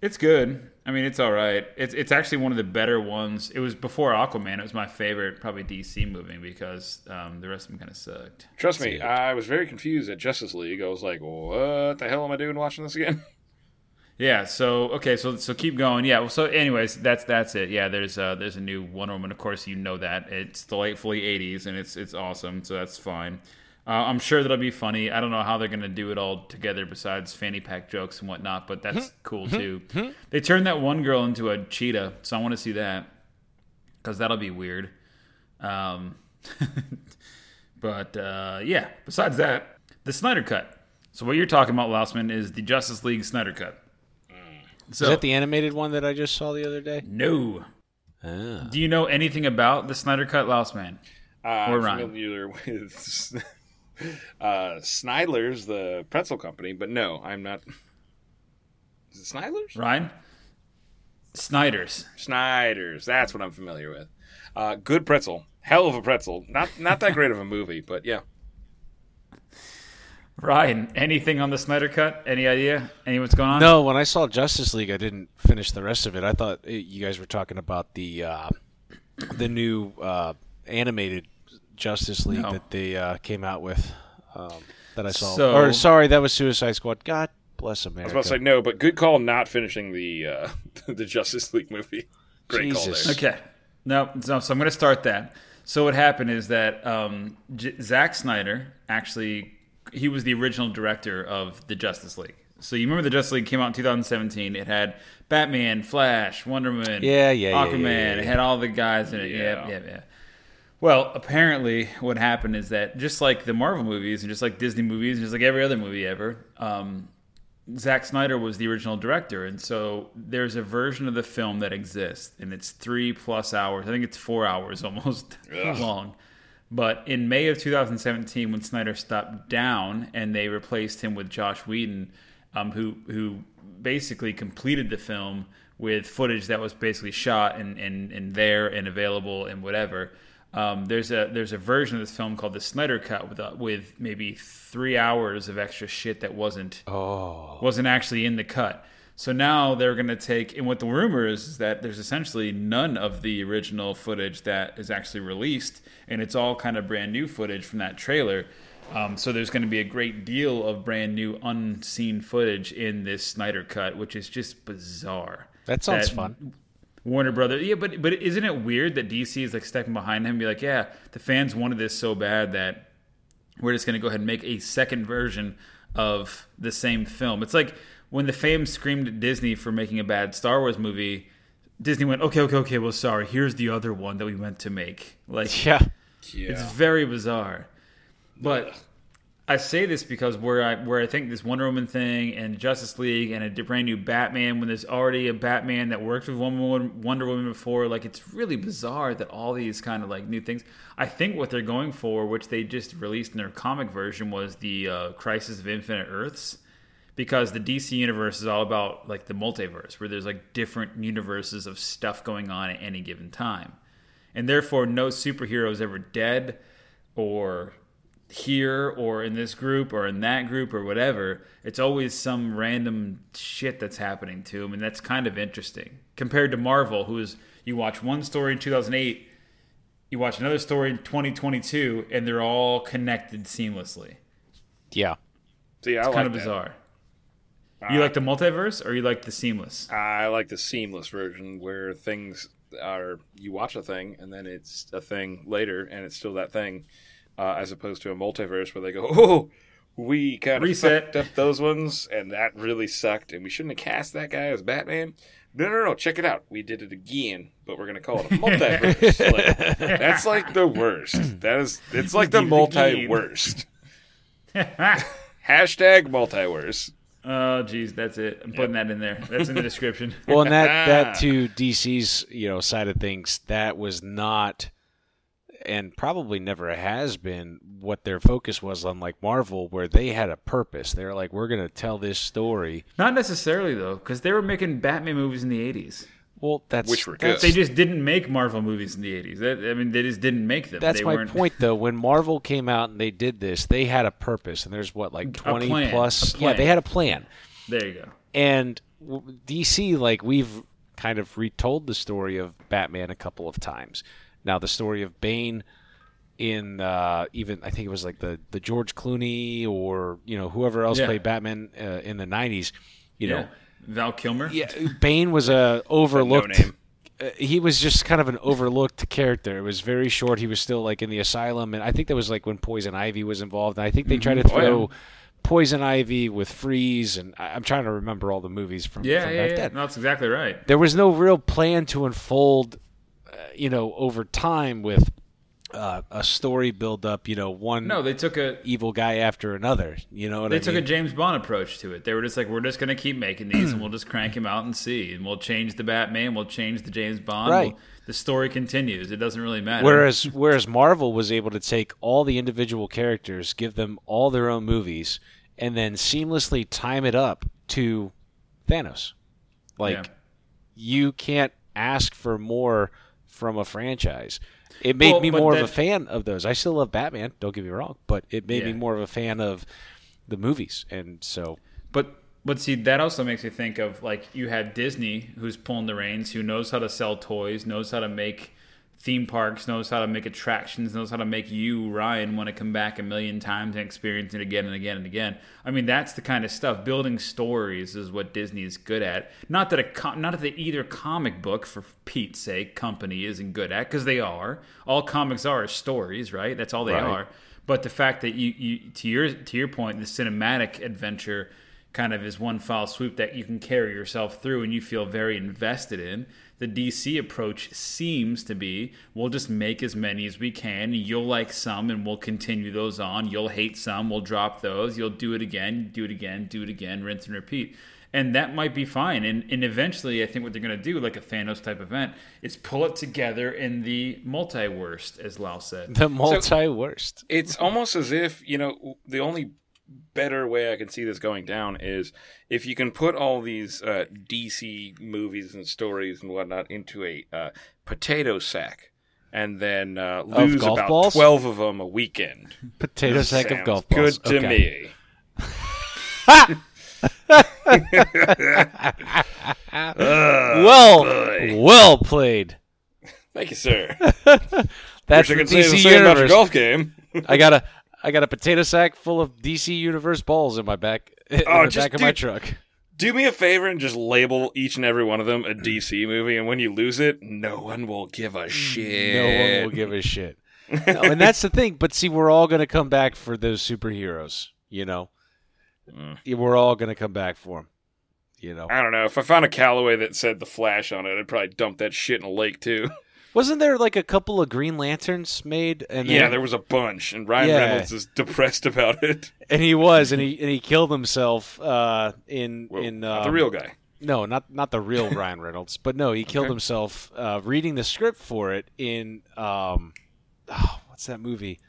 It's good. I mean, it's all right. It's it's actually one of the better ones. It was before Aquaman. It was my favorite, probably DC movie because um, the rest of them kind of sucked. Trust me, I was very confused at Justice League. I was like, "What the hell am I doing watching this again?" *laughs* Yeah. So okay. So so keep going. Yeah. Well, so anyways, that's that's it. Yeah. There's uh there's a new Wonder Woman. Of course, you know that it's delightfully 80s and it's it's awesome. So that's fine. Uh, I'm sure that'll be funny. I don't know how they're gonna do it all together besides fanny pack jokes and whatnot, but that's cool too. They turned that one girl into a cheetah, so I want to see that because that'll be weird. Um, *laughs* but uh, yeah. Besides that, the Snyder Cut. So what you're talking about, Lausman, is the Justice League Snyder Cut. So Is that the animated one that I just saw the other day? no. Ah. Do you know anything about the Snyder Cut, Lausman? Uh, Or I'm Ryan. familiar with *laughs* *laughs* uh, Snidler's, the pretzel company, but no, I'm not. Is it Snidler's? Ryan? Snyder's. Snyder's. That's what I'm familiar with. Uh, good pretzel, hell of a pretzel. Not not that great of a movie, but yeah. Ryan, anything on the Snyder Cut? Any idea? Any what's going on? No, when I saw Justice League, I didn't finish the rest of it. I thought uh, you guys were talking about the uh, the new uh, animated Justice League No. that they uh, came out with. Um, that I saw. So- or sorry, that was Suicide Squad. God bless America. I was about to say no, but good call not finishing the uh, *laughs* the Justice League movie. Great Jesus. call there. Okay. No, no, so I'm going to start that. So what happened is that um, J- Zack Snyder actually he was the original director of the Justice League. So you remember the Justice League came out in 2017. It had Batman, Flash, Wonder Woman, Yeah, yeah, yeah, Aquaman. yeah, yeah, It had all the guys in it. Yeah, Yeah. yeah, yeah. Well, apparently, what happened is that just like the Marvel movies and just like Disney movies and just like every other movie ever, um, Zack Snyder was the original director, and so there's a version of the film that exists, and it's three plus hours. I think it's four hours *laughs* almost long. But in May of 2017, when Snyder stopped down and they replaced him with Joss Whedon, um, who who basically completed the film with footage that was basically shot and, and, and there and available and whatever. Um, there's a there's a version of this film called the Snyder Cut with uh, with maybe three hours of extra shit that wasn't Oh, wasn't actually in the cut. So now they're going to take, and what the rumor is, is that there's essentially none of the original footage that is actually released, and it's all kind of brand new footage from that trailer. Um, so there's going to be a great deal of brand new unseen footage in this Snyder cut, which is just bizarre. that sounds fun. Warner Brothers, yeah, but but isn't it weird that DC is like stepping behind him, and be like, yeah, the fans wanted this so bad that we're just going to go ahead and make a second version of the same film. It's like when the fame screamed at Disney for making a bad Star Wars movie. Disney went, okay, okay, okay. Well, sorry. Here's the other one that we meant to make. Like, Yeah. Yeah. it's very bizarre. But I say this because where I where I think this Wonder Woman thing and Justice League and a brand new Batman when there's already a Batman that worked with Wonder Woman, before, like it's really bizarre that all these kind of like new things. I think what they're going for, which they just released in their comic version, was the uh, Crisis of Infinite Earths. Because the DC universe is all about like the multiverse, where there's like different universes of stuff going on at any given time and therefore no superhero is ever dead or here or in this group or in that group or whatever it's always some random shit that's happening to him and that's kind of interesting. Compared to marvel who's you watch one story in 2008 you watch another story in 2022 and they're all connected seamlessly. Yeah. See, I it's like kind of that. bizarre. You like the multiverse or you like the seamless? I like the seamless version where things are you watch a thing and then it's a thing later and it's still that thing, uh, as opposed to a multiverse where they go, oh, we kind of Reset. fucked up those ones and that really sucked and we shouldn't have cast that guy as Batman. No, no, no! Check it out. We did it again, but we're gonna call it a *laughs* multiverse. Like, that's like the worst. That is, it's like the did it again. multi worst. Hashtag multiverse. oh geez that's it i'm putting that in there that's in the description Well, and that that *laughs* to DC's you know side of things, that was not, and probably never has been what their focus was on like Marvel, where they had a purpose. They're like, we're gonna tell this story. Not necessarily though, because they were making Batman movies in the '80s. Well, that's Which were that's- good. They just didn't make Marvel movies in the '80s. I mean, they just didn't make them. That's they my weren't, point, *laughs* though. When Marvel came out and they did this, they had a purpose, and there's what like twenty plan, plus. a Yeah, they had a plan. There you go. And DC, like we've kind of retold the story of Batman a couple of times. Now the story of Bane in uh, even I think it was like the the George Clooney or you know whoever else Yeah. played Batman uh, in the '90s. You know, Val Kilmer. yeah, Bane was a *laughs* overlooked. name. Uh, he was just kind of an overlooked character. It was very short. He was still like in the asylum, and I think that was like when Poison Ivy was involved. And I think they tried to Oh, yeah. throw Poison Ivy with Freeze, and I- I'm trying to remember all the movies from, Yeah, from yeah, back yeah. then. No, that's exactly right. There was no real plan to unfold, you know, over time with uh, a story build up. You know, one No, they took a evil guy after another. You know what they I took mean? a James Bond approach to it. They were just like, we're just going to keep making these, and we'll just *clears throat* crank him out and see, and we'll change the Batman, we'll change the James Bond. Right. We'll- the story continues. It doesn't really matter. Whereas whereas Marvel was able to take all the individual characters, give them all their own movies, and then seamlessly time it up to Thanos. Like Yeah. you can't ask for more from a franchise. It made Well, me more of a fan of those. I still love Batman, don't get me wrong, but it made me more of a fan of the movies. And so But but see, that also makes me think of like you had Disney, who's pulling the reins, who knows how to sell toys, knows how to make theme parks, knows how to make attractions, knows how to make you Ryan want to come back a million times and experience it again and again and again. I mean, that's the kind of stuff. Building stories is what Disney is good at. Not that a com- not that either comic book, for Pete's sake, company isn't good at because they are. All comics are stories, right? That's all they Right. are. But the fact that you, you to your to your point, the cinematic adventure kind of is one foul swoop that you can carry yourself through and you feel very invested in. The DC approach seems to be we'll just make as many as we can. You'll like some and we'll continue those on. You'll hate some, we'll drop those. You'll do it again, do it again, do it again, rinse and repeat. and that might be fine. And and eventually, I think what they're going to do, like a Thanos type event, is pull it together in the multi-worst, as Lau said. The multi worst. it's almost as if you know the only better way I can see this going down is if you can put all these uh, DC movies and stories and whatnot into a uh, potato sack, and then uh, lose about balls? twelve of them a weekend. *laughs* Potato sack of golf Good to Okay. me. *laughs* *laughs* Well, well played. Thank you, sir. That's Wish I the could say the DC same about your universe. golf game. I got a I got a potato sack full of DC universe balls in my back *laughs* in Oh, the back of my truck. Do me a favor and just label each and every one of them a DC movie, and when you lose it, no one will give a shit. No one will give a shit. *laughs* No, and that's the thing. But see, we're all going to come back for those superheroes. You know, Mm. We're all going to come back for them. You know, I don't know. If I found a Callaway that said the Flash on it, I'd probably dump that shit in a lake too. *laughs* wasn't there like a couple of Green Lanterns made? And yeah, then- there was a bunch, and Ryan Yeah. Reynolds is depressed about it. and he was, and he and he killed himself uh, in Well, in not the um, real guy. No, not not the real *laughs* Ryan Reynolds, but no, he killed Okay. himself uh, reading the script for it in um, oh, what's that movie?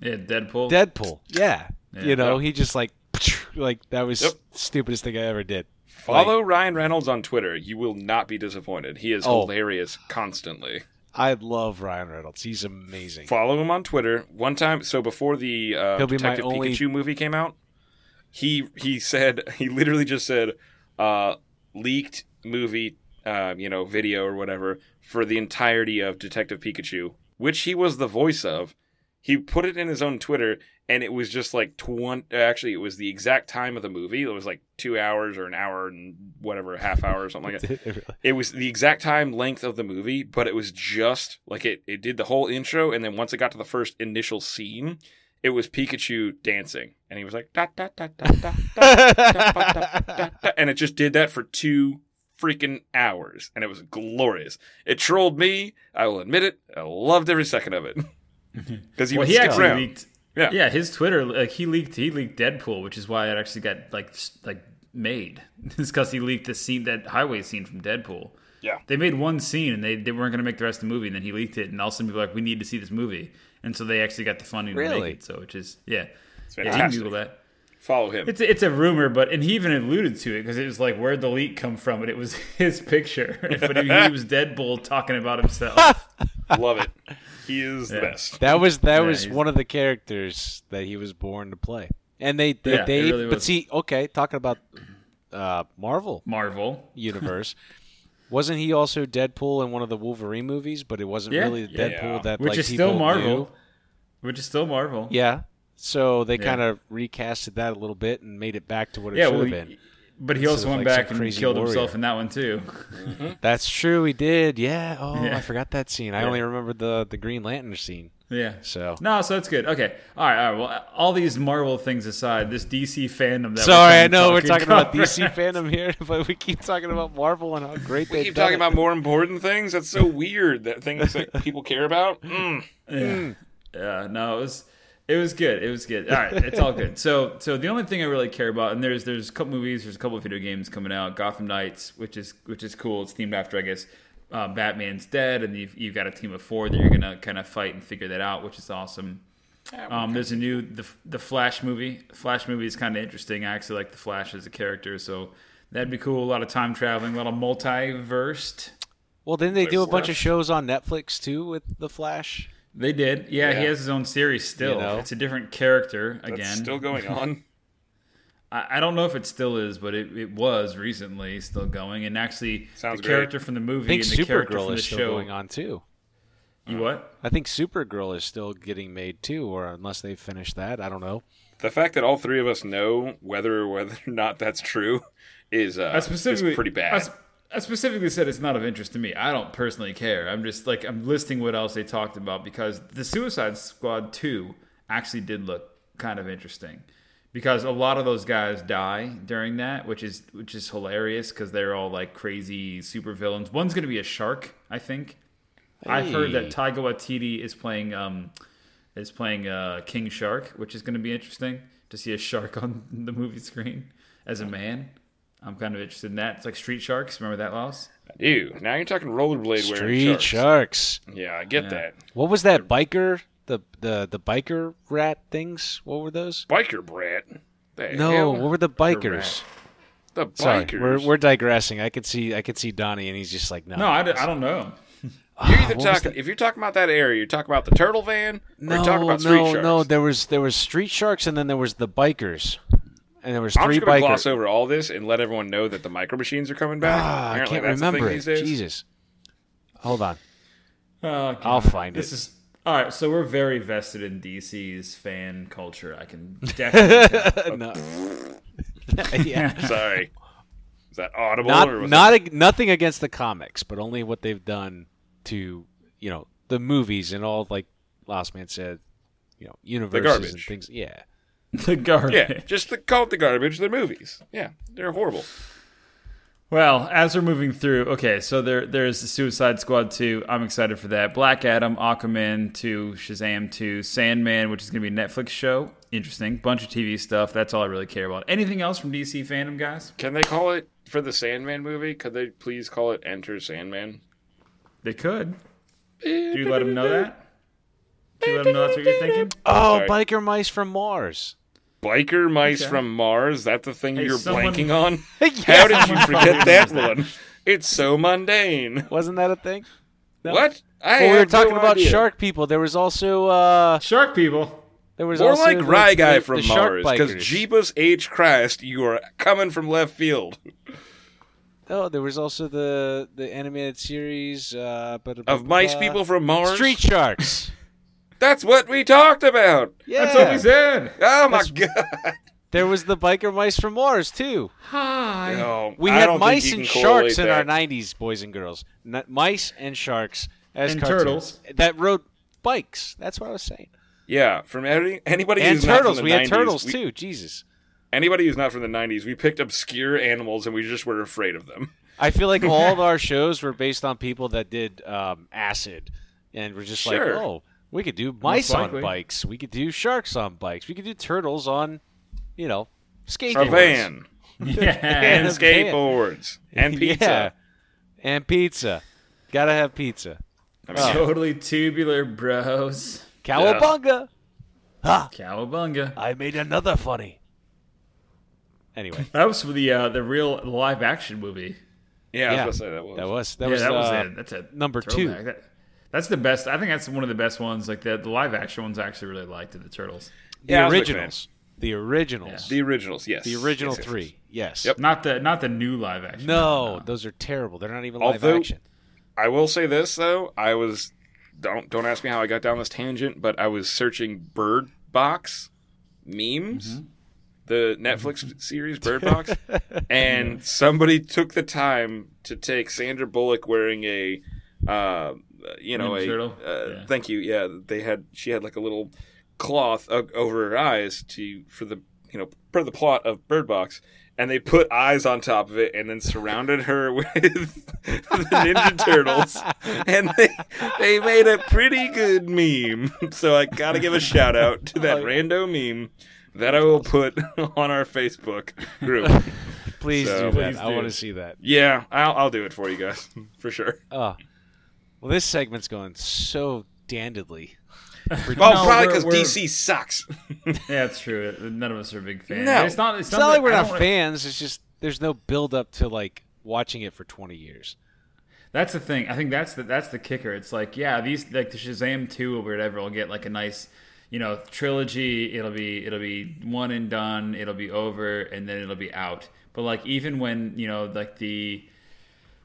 Yeah, Deadpool. Deadpool. Yeah, Yeah. you know, he just like *laughs* like that was Yep. stupidest thing I ever did. Follow Ryan Reynolds on Twitter. You will not be disappointed. He is Oh. hilarious constantly. I love Ryan Reynolds. He's amazing. Follow him on Twitter. One time, so before the uh, He'll be my Detective only- Pikachu movie came out, he he said *laughs* he literally just said uh, leaked movie, uh, you know, video or whatever for the entirety of Detective Pikachu, which he was the voice of. He put it in his own Twitter, and it was just like twenty. Actually, it was the exact time of the movie. It was like two hours or an hour and whatever, a half hour or something like that. *laughs* It was the exact time length of the movie, but it was just like it, it did the whole intro, and then once it got to the first initial scene, it was Pikachu dancing. And he was like, da, da, da, da, da, da, da, da, da, and it just did that for two freaking hours, and it was glorious. It trolled me, I will admit it. I loved every second of it. *laughs* Mm-hmm. Because he well, would he actually around. leaked. Yeah. yeah, his Twitter like he leaked he leaked Deadpool, which is why it actually got like like made. *laughs* it's because he leaked the scene that highway scene from Deadpool. Yeah. They made one scene and they, they weren't going to make the rest of the movie, and then he leaked it, and all of a sudden people were like, "We need to see this movie," and so they actually got the funding to make it. So, which is yeah, yeah, you can. Google that. Follow him. It's a, it's a rumor, but and he even alluded to it because it was like where'd the leak come from, and it was *laughs* his picture, *laughs* but he, he was Deadpool talking about himself. Love it. He is the best. That was that Yeah, was he's- one of the characters that he was born to play. And they they, Yeah, they really but was. see, okay, talking about uh, Marvel Marvel, universe. *laughs* Wasn't he also Deadpool in one of the Wolverine movies? But it wasn't Yeah. really the Yeah. Deadpool that which like is still Marvel, knew. which is still Marvel. Yeah. So they Yeah. kind of recasted that a little bit and made it back to what it Yeah, should well, have been. But he Instead also went like, back and crazy killed warrior. himself in that one too. *laughs* That's true. He did. Yeah. Oh, Yeah. I forgot that scene. I Yeah. only remembered the the Green Lantern scene. Yeah. So No, so that's good. Okay. All right. All right. Well, all these Marvel things aside, this DC fandom that sorry, I we're know we're talking about cover- DC *laughs* fandom here, *laughs* but we keep talking about Marvel and how great We they keep talking about more important things. That's so weird. That things that people care about. Mm. Yeah. yeah. No, it was it was good. It was good. All right, it's all good. *laughs* So so the only thing I really care about, and there's there's a couple movies, there's a couple of video games coming out. Gotham Knights, which is which is cool. It's themed after I guess uh, Batman's dead, and you've you've got a team of four that you're gonna kind of fight and figure that out, which is awesome. Um, there's a new the the Flash movie. Flash movie is kind of interesting. I actually like the Flash as a character, so that'd be cool. A lot of time traveling, a lot of multiversed. Well, didn't they do a bunch of shows on Netflix too with the Flash? They did, yeah, He has his own series still. You know? It's a different character again. That's still going *laughs* on. I, I don't know if it still is, but it, it was recently still going. And actually, Sounds the great. character from the movie and the character from the is still show. going on too. You what? I think Supergirl is still getting made too, or unless they finished that, I don't know. The fact that all three of us know whether or whether or not that's true is uh, I is specifically pretty bad. I, sp- I specifically said it's not of interest to me. I don't personally care. I'm just like I'm listing what else they talked about because the Suicide Squad two actually did look kind of interesting because a lot of those guys die during that, which is which is hilarious because they're all like crazy super villains. One's going to be a shark, I think. I've heard that Taika Waititi is playing um is playing uh, King Shark, which is going to be interesting to see a shark *laughs* on the movie screen as a man. I'm kind of interested in that. It's like Street Sharks. Remember that loss? I do. Now you're talking rollerblade wearing Street sharks. sharks. Yeah, I get Yeah. that. What was that biker? The the the biker rat things? What were those? Biker brat. The No, hell? what were the bikers? the Sorry, we're we're digressing. I could see I could see Donnie, and he's just like, no, No, I, don't- I don't know. Ah, you're either talking if you're talking about that area, you're talking about the turtle van, or no, you're talking about street no, sharks. no. There was there was street sharks, and then there was the bikers, and there was I'm three just gonna bikers. gloss over all this and let everyone know that the micro machines are coming back. Ah, I Apparently can't that's the thing remember it. these days. Jesus, hold on, Oh, God. I'll find it. This it. is all right. So we're very vested in DC's fan culture. I can *laughs* definitely. tell. *laughs* no. *laughs* yeah. Sorry. Is that audible not or was not ag- nothing against the comics, but only what they've done to you know the movies and all like Last Man said, you know universes and garbage. things. Yeah, *laughs* the garbage. Yeah, just the, call it the garbage. They're movies. Yeah, they're horrible. Well, as we're moving through, okay, so there there's the Suicide Squad 2. I'm excited for that. Black Adam, Aquaman 2, Shazam 2, Sandman, which is going to be a Netflix show. Interesting. Bunch of TV stuff. That's all I really care about. Anything else from DC fandom, guys? Can they call it for the Sandman movie? Could they please call it Enter Sandman? They could. Do you let them know that? Do you let them know that's what you're thinking? Oh, Sorry. biker mice from Mars. Biker mice Okay. from Mars. That the thing you're someone- blanking on? *laughs* Yeah. How did you forget that one? It's so mundane. Wasn't that a thing? No. What? I Well, we were have no talking about idea. shark people. There was also uh Shark people. there was More also like the- Guy the- from the Mars, because bikers. Jeebus H. Christ, you are coming from left field. Oh, there was also the the animated series uh but Of mice people from Mars? Street Sharks. That's what we talked about. Yeah. That's what we said. Oh my god. There was the biker mice from Mars too. Hi. No, We I had don't think mice you and can sharks correlate in our that. '90s, boys and girls. N- mice and sharks as And cartoons. turtles. that rode bikes. That's what I was saying. Yeah, from any, anybody And who's not turtles. from the We had turtles we- too. Jesus. Anybody who's not from the '90s, we picked obscure animals and we just were afraid of them. I feel like *laughs* all of our shows were based on people that did um, acid, and we're just Sure. like, oh, we could do mice on bikes. We could do sharks on bikes. We could do turtles on, you know, skateboards. A skateboards. van *laughs* *laughs* Yeah. and a van. skateboards and *laughs* pizza. Yeah. And pizza. Gotta have pizza. I mean, Totally tubular bros. Cowabunga. Ha! Cowabunga. I made another funny. Anyway, That was for the uh, the real live action movie. yeah, yeah, I was gonna say that was. that was that yeah, was, that was uh, it. That's a number two. That- that's the best. I think that's one of the best ones. Like the, the live action ones, I actually really liked it. The turtles, the Yeah, I was a big fan. originals. The originals. The originals, yes. The original Yes, yes, yes. three. Yes. Yep. not the not the new live action. No, those are terrible. They're not even live Although- action. I will say this though, I was don't don't ask me how I got down this tangent, but I was searching Bird Box memes, the Netflix series Bird Box, *laughs* and somebody took the time to take Sandra Bullock wearing a, uh, you know, a. Uh, Yeah. Thank you. Yeah, they had she had like a little cloth o- over her eyes to for the you know per the plot of Bird Box. And they put eyes on top of it, and then surrounded her *laughs* with the Ninja Turtles, and they they made a pretty good meme. *laughs* So I gotta give a shout out to that rando meme that I will put *laughs* on our Facebook group. Please So- do that. Please I want to see that. Yeah, I'll I'll do it for you guys for sure. Oh. Well, this segment's going so dandidly. Well, *laughs* oh, No, probably because DC sucks. *laughs* Yeah, it's true. None of us are big fans. No. it's not. It's, It's not like we're not don't- fans. It's just there's no build up to like watching it for 20 years. That's the thing. I think that's the that's the kicker. It's like yeah, these like the Shazam two or whatever will get like a nice, you know, trilogy. It'll be it'll be one and done. It'll be over and then it'll be out. But like even when you know like the,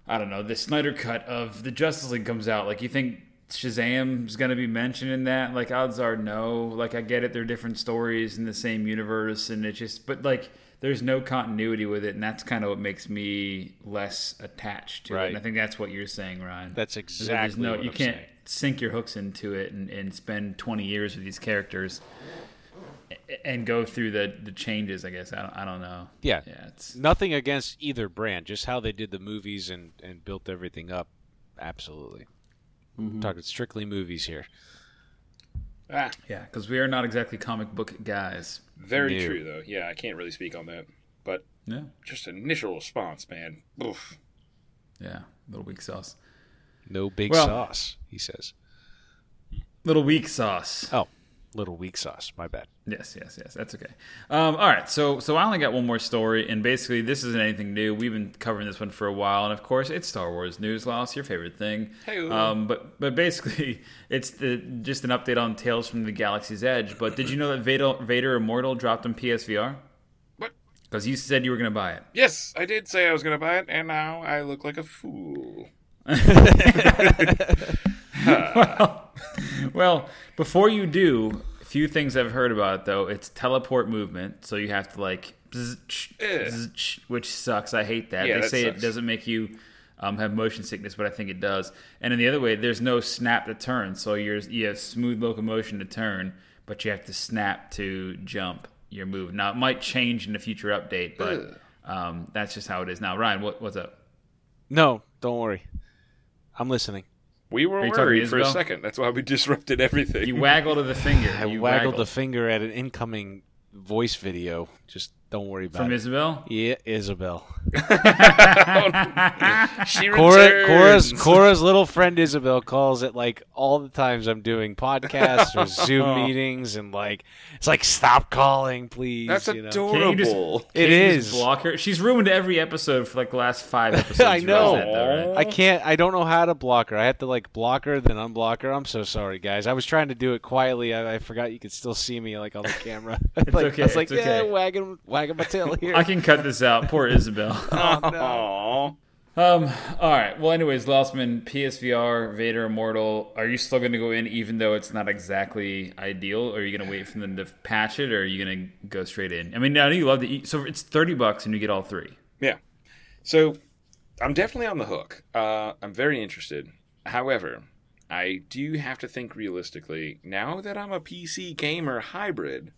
I don't know, the Snyder cut of the Justice League comes out, like you think Shazam's gonna be mentioned in that? Like odds are no. Like I get it, they're different stories in the same universe, and it just but like. There's no continuity with it, and that's kind of what makes me less attached to it. And I think that's what you're saying, Ryan. That's that there's exactly no, you I'm can't saying. sink your hooks into it and, and spend 20 years with these characters and go through the, the changes. I guess I don't, I don't know. Yeah. yeah. It's Nothing against either brand, just how they did the movies and, and built everything up. Absolutely. Talking strictly movies here. ah, yeah, because we are not exactly comic book guys. very No. true though. Yeah, I can't really speak on that, but Yeah, just initial response, man. Oof. yeah, little weak sauce. No big Well- sauce, he says. Little weak sauce. Oh, little weak sauce. My bad. Yes, yes, yes. That's okay. Um, all right. So, so I only got one more story, and basically, this isn't anything new. We've been covering this one for a while, and of course, it's Star Wars news. Loss, your favorite thing. Hey-o. Um, but but basically, *laughs* it's the just an update on Tales from the Galaxy's Edge. But did you know that Vader, Vader Immortal dropped on PSVR? What? Because you said you were going to buy it. Yes, I did say I was going to buy it, and now I look like a fool. *laughs* *laughs* Well, *laughs* before you do, a few things I've heard about it though. It's teleport movement, so you have to like, bzz, ch, bzz, ch, which sucks. I hate that. Yeah, they that say sucks. it doesn't make you um, have motion sickness, but I think it does. And then the other way, there's no snap to turn, so you're you have smooth locomotion to turn, but you have to snap to jump your move. Now it might change in a future update, but um, that's just how it is now. Ryan, what, what's up? No, don't worry. I'm listening. We were Are you talking worried for a second. That's why we *laughs* disrupted everything. You waggled of the finger. I you waggled the finger at an incoming voice video. Just don't worry about from it. Isabel. yeah, Isabel. *laughs* she Cora, returns. Cora's, Cora's little friend Isabel calls it like all the times I'm doing podcasts or *laughs* Zoom Oh. meetings, and like it's like stop calling, please. That's you know? Can you just- adorable. It Can you just is. block her. She's ruined every episode for like the last five *laughs* episodes. I know. that, though, right? I can't. I don't know how to block her. I have to like block her, then unblock her. I'm so sorry, guys. I was trying to do it quietly. I, I forgot you could still see me like on the camera. It's like, okay, I was like, it's okay. yeah, wagging, wagging my tail *laughs* here. I can cut this out. Poor Isabel. *laughs* oh, no. *laughs* Um. All right. Well, anyways, Lossman, PSVR, Vader Immortal. Are you still going to go in, even though it's not exactly ideal? Or are you going to wait for them to patch it, or are you going to go straight in? I mean, I know you love the. So it's thirty bucks, and you get all three. Yeah. So I'm definitely on the hook. Uh, I'm very interested. However, I do have to think realistically. Now that I'm a PC gamer hybrid,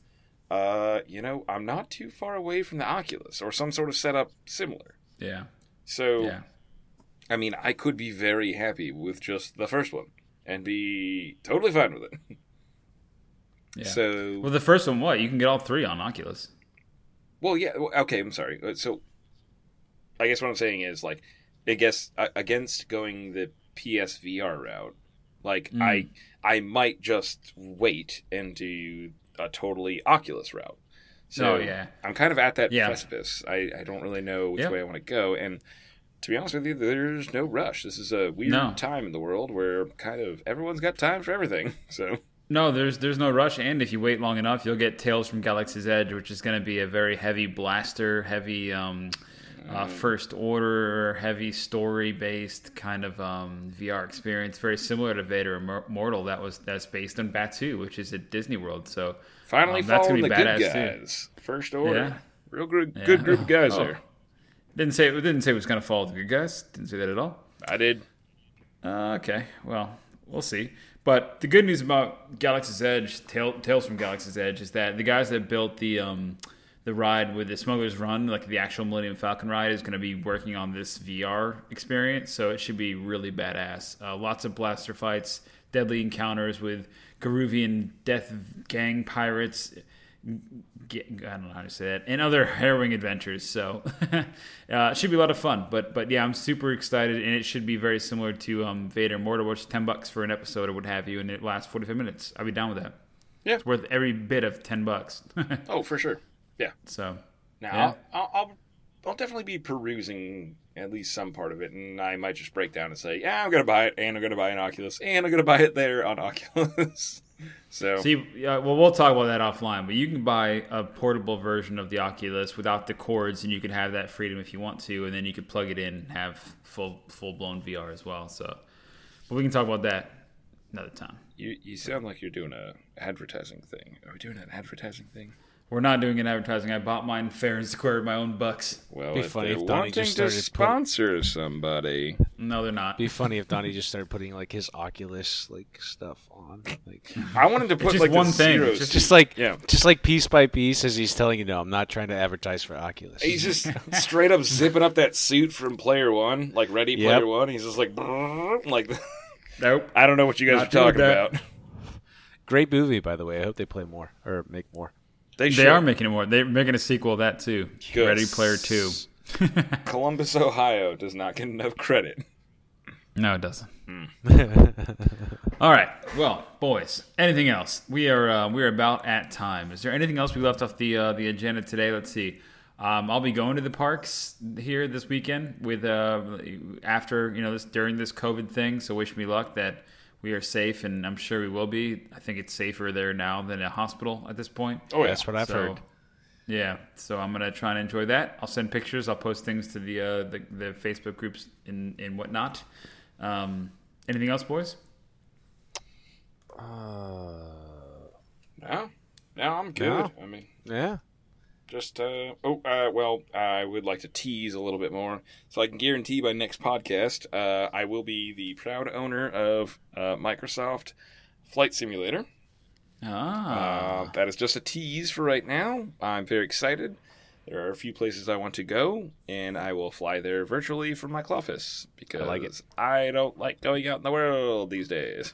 uh, you know, I'm not too far away from the Oculus or some sort of setup similar. Yeah. So, Yeah. I mean, I could be very happy with just the first one and be totally fine with it. *laughs* Yeah. So, Well, the first one, what? You can get all three on Oculus. Well, yeah. Okay, I'm sorry. Uh, So, I guess what I'm saying is like, I guess uh, against going the PSVR route, like Mm. I I might just wait and do a totally Oculus route. So Oh, yeah. I'm kind of at that Yeah. precipice. I, I don't really know which Yep. way I want to go, and to be honest with you, there's no rush. This is a weird No. time in the world where kind of everyone's got time for everything. *laughs* So No, there's there's no rush, and if you wait long enough, you'll get Tales from Galaxy's Edge, which is going to be a very heavy blaster, heavy um, uh, first order, heavy story based kind of um, VR experience, very similar to Vader Immor- Immortal. That was that's based on Batuu, which is at Disney World. So finally, Um, that's gonna following the be good badass, too. First order, Yeah. real good, Yeah. good group of guys Oh. there. didn't say it didn't say it was going to follow the good guys. Didn't say that at all. I did. Uh, okay, well, we'll see. But the good news about Galaxy's Edge, Tale, Tales from Galaxy's Edge, is that the guys that built the um, the ride with the Smuggler's Run, like the actual Millennium Falcon ride, is going to be working on this VR experience. So it should be really badass. Uh, lots of blaster fights, deadly encounters with Garuvian death gang pirates. I don't know how to say that, and other harrowing adventures. So *laughs* uh, it should be a lot of fun. But but yeah, I'm super excited, and it should be very similar to um, Vader Mortal, which is ten bucks for an episode or what have you, and it lasts 45 minutes. I'll be down with that. Yeah. it's worth every bit of ten bucks. *laughs* Oh, for sure. Yeah. so Now Yeah. I'll, I'll, I'll definitely be perusing at least some part of it, and I might just break down and say, yeah, I'm gonna buy it, and I'm gonna buy an Oculus, and I'm gonna buy it there on Oculus. *laughs* so See, yeah, well, we'll talk about that offline. But you can buy a portable version of the Oculus without the cords, and you can have that freedom if you want to, and then you could plug it in and have full full blown VR as well. So, but we can talk about that another time. you you sound like you're doing a advertising thing. Are we doing an advertising thing? We're not doing an advertising. I bought mine fair and square with my own bucks. Well, Be if funny they're if Donnie wanting just to started put- sponsor somebody, No, they're not. Be funny if Donnie just started putting like his Oculus like stuff on, like *laughs* I wanted to put just like one the thing. zero It's just- just like Yeah. just like piece by piece as he's telling you, no, I'm not trying to advertise for Oculus. He's just *laughs* straight up zipping up that suit from Player One, like Ready Yep. Player One. He's just like, *laughs* like Nope. I don't know what you guys Not are doing talking that. about. Great movie, by the way. I hope they play more or make more. They, They are making it more. They're making a sequel of that too. Good. Ready Player Two. *laughs* Columbus, Ohio does not get enough credit. No, it doesn't. *laughs* All right. Well, boys. Anything else? We are uh, we are about at time. Is there anything else we left off the uh, the agenda today? Let's see. Um, I'll be going to the parks here this weekend with uh, after you know this during this COVID thing. So wish me luck that we are safe, and I'm sure we will be. I think it's safer there now than a hospital at this point. Oh yeah, That's what I've So, heard. Yeah, so I'm gonna try and enjoy that. I'll send pictures. I'll post things to the uh, the, the Facebook groups and and whatnot. Um, anything else, boys? Uh, no, no, I'm good. No. I mean, Yeah. Just uh, oh, uh, well, I would like to tease a little bit more, so I can guarantee by next podcast, uh, I will be the proud owner of uh, Microsoft Flight Simulator. Ah, Uh, that is just a tease for right now. I'm very excited. There are a few places I want to go, and I will fly there virtually from my office because I, like it. don't like going out in the world these days.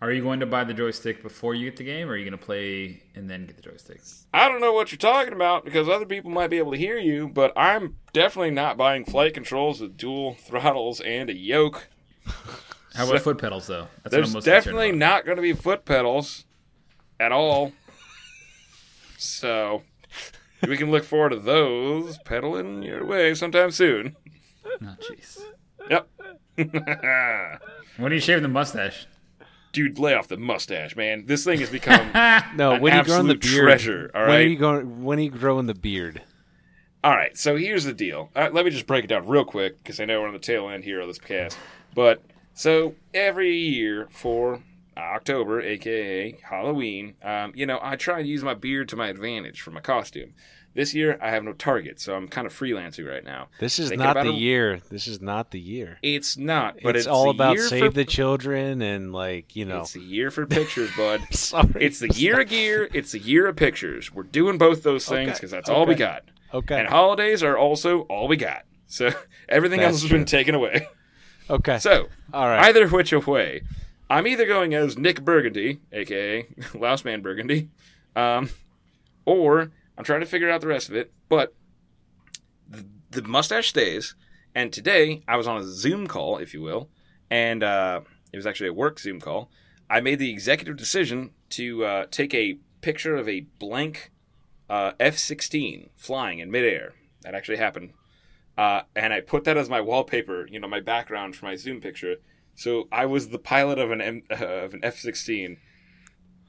Are you going to buy the joystick before you get the game, or are you going to play and then get the joystick? I don't know what you're talking about because other people might be able to hear you, but I'm definitely not buying flight controls with dual *laughs* throttles and a yoke. How about foot pedals, though? That's There's most definitely about. not going to be foot pedals at all. so we can look forward to those pedaling your way sometime soon. Oh, *laughs* jeez. Yep. *laughs* When are you shaving the mustache? Dude, lay off the mustache, man. This thing has become *laughs* No, when are you growing the beard? treasure, all When are you going? When are you growing the beard? All right, so here's the deal. Uh, let me just break it down real quick because I know we're on the tail end here of this cast. But so every year for October, aka Halloween, um, you know, I try and use my beard to my advantage for my costume. This year, I have no target, so I'm kind of freelancing right now. This is Thinking not the a- year. This is not the year. It's not, but it's, it's, all about save for, the children and like you know. It's the year for pictures, bud. *laughs* Sorry. It's the year of gear. It's the year of pictures. We're doing both those things Okay, because that's all we got. Okay. And holidays are also all we got. So *laughs* everything That's else has true. been taken away. okay. So all right. either which way, I'm either going as Nick Burgundy, aka Louse *laughs* Man Burgundy, um, or I'm trying to figure out the rest of it. But the, the mustache stays. And today I was on a Zoom call, if you will, and uh, it was actually a work Zoom call. I made the executive decision to uh, take a picture of a blank uh, F-16 flying in midair. That actually happened. Uh, and I put that as my wallpaper, you know, my background for my Zoom picture. So I was the pilot of an M- *laughs* of an F-16,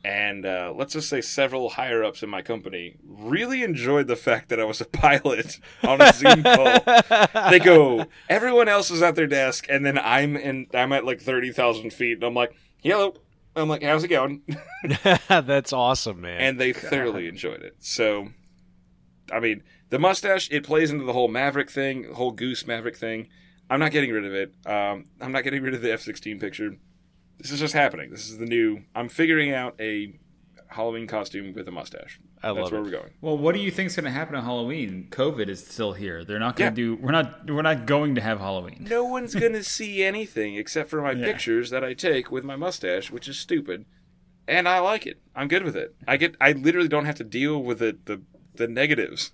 and uh, let's just say several higher ups in my company really enjoyed the fact that I was a *laughs* pilot on a Zoom call. They go, everyone else is at their desk, and then I'm in, I'm at like thirty thousand feet, and I'm like, hello. I'm like, how's it going? *laughs* *laughs* That's awesome, man. and they thoroughly enjoyed it. So, I mean, the mustache it plays into the whole Maverick thing, the whole Goose Maverick thing. I'm not getting rid of it. Um, I'm not getting rid of the F-16 picture. This is just happening. This is the new. I'm figuring out a Halloween costume with a mustache. I like it. That's love where it. we're going. Well, what do you think's going to happen on Halloween? COVID is still here. They're not going Yeah. to do. We're not. We're not going to have Halloween. No one's *laughs* gonna see anything except for my Yeah. pictures that I take with my mustache, which is stupid. And I like it. I'm good with it. I get. I literally don't have to deal with the the, the negatives.